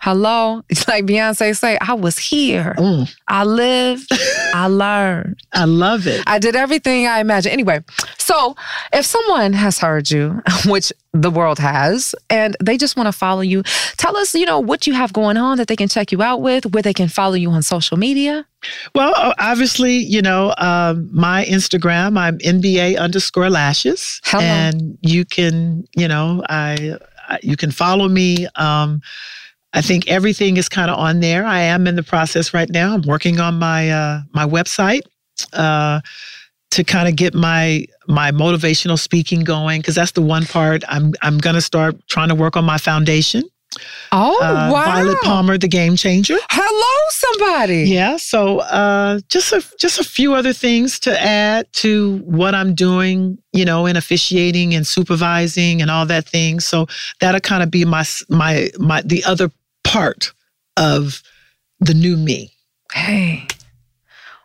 Speaker 4: Hello. It's like Beyonce say, I was here.
Speaker 6: Mm,
Speaker 4: I lived. I learned.
Speaker 6: I love it.
Speaker 4: I did everything I imagined. Anyway, so if someone has heard you, which the world has, and they just want to follow you, tell us, you know, what you have going on that they can check you out with, where they can follow you on social media.
Speaker 6: Well, obviously, you know, um, my Instagram, I'm NBA underscore lashes.
Speaker 4: Hello.
Speaker 6: And you can, you know, I, I you can follow me. Um, I think everything is kind of on there. I am in the process right now. I'm working on my uh, my website uh, to kind of get my my motivational speaking going because that's the one part I'm I'm gonna start trying to work on my foundation.
Speaker 4: Oh,
Speaker 6: Uh,
Speaker 4: wow.
Speaker 6: Violet Palmer, the game changer.
Speaker 4: Hello, somebody.
Speaker 6: Yeah. So uh, just a just a few other things to add to what I'm doing, you know, in officiating and supervising and all that thing. So that'll kind of be my my my the other part of the new me.
Speaker 4: Hey.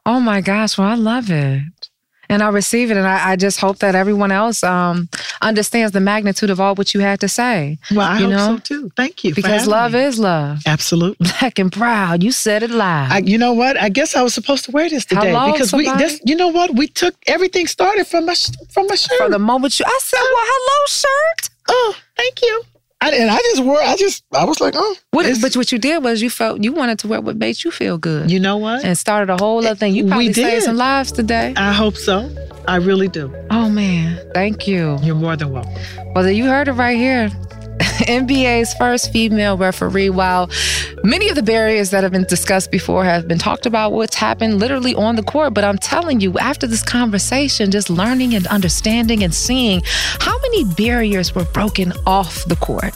Speaker 4: Oh my gosh. Well, I love it. And I receive it. And I, I just hope that everyone else um, understands the magnitude of all what you had to say.
Speaker 6: Well, I
Speaker 4: you
Speaker 6: hope
Speaker 4: know?
Speaker 6: so too. Thank you.
Speaker 4: Because love
Speaker 6: me.
Speaker 4: is love.
Speaker 6: absolutely.
Speaker 4: Black and proud. You said it live.
Speaker 6: I, you know what? I guess I was supposed to wear this today
Speaker 4: Hello,
Speaker 6: because we.
Speaker 4: somebody?
Speaker 6: This, you know what? We took everything started from my from my shirt.
Speaker 4: From the moment you, I said, well, hello, shirt.
Speaker 6: oh, thank you. I, and I just wore. I just. I was like, oh.
Speaker 4: What, but what you did was you felt you wanted to wear what made you feel good.
Speaker 6: you know what?
Speaker 4: and started a whole other thing. You
Speaker 6: We
Speaker 4: probably saved
Speaker 6: did.
Speaker 4: some lives today.
Speaker 6: I hope so. I really do.
Speaker 4: Oh man, thank you.
Speaker 6: You're more than welcome.
Speaker 4: Well, you heard it right here. NBA's first female referee. While many of the barriers that have been discussed before have been talked about, what's happened literally on the court. But I'm telling you, after this conversation, just learning and understanding and seeing how many barriers were broken off the court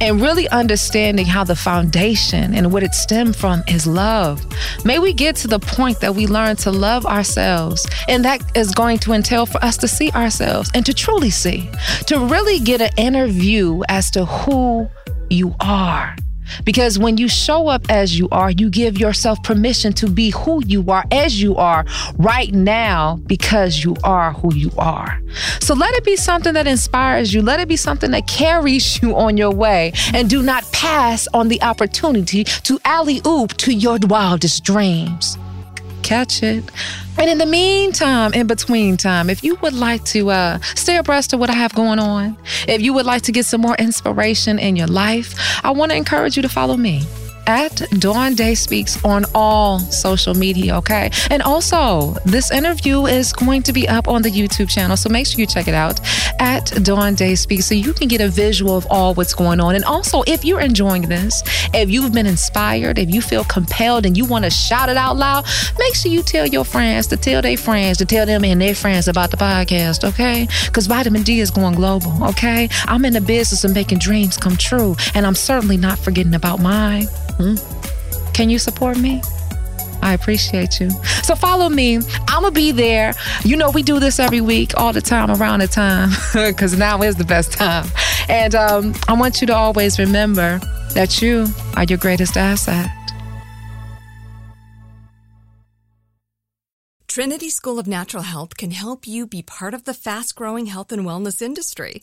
Speaker 4: and really understanding how the foundation and what it stemmed from is love. May we get to the point that we learn to love ourselves, and that is going to entail for us to see ourselves and to truly see, to really get an inner view as to who you are. Because when you show up as you are, you give yourself permission to be who you are as you are right now because you are who you are. So let it be something that inspires you. Let it be something that carries you on your way. And do not pass on the opportunity to alley oop to your wildest dreams catch it. And in the meantime, in between time, if you would like to uh, stay abreast of what I have going on, if you would like to get some more inspiration in your life, I want to encourage you to follow me at Dawn Day Speaks on all social media, okay? And also, this interview is going to be up on the YouTube channel, so make sure you check it out at Dawn Day Speaks so you can get a visual of all what's going on. And also, if you're enjoying this, if you've been inspired, if you feel compelled and you want to shout it out loud, make sure you tell your friends to tell their friends to tell them and their friends about the podcast, okay? Because vitamin D is going global, okay? I'm in the business of making dreams come true, and I'm certainly not forgetting about mine. Hmm? Can you support me? I appreciate you. So follow me. I'm going to be there. You know, we do this every week, all the time, around the time, because now is the best time. And um, I want you to always remember that you are your greatest asset.
Speaker 2: Trinity School of Natural Health can help you be part of the fast growing health and wellness industry.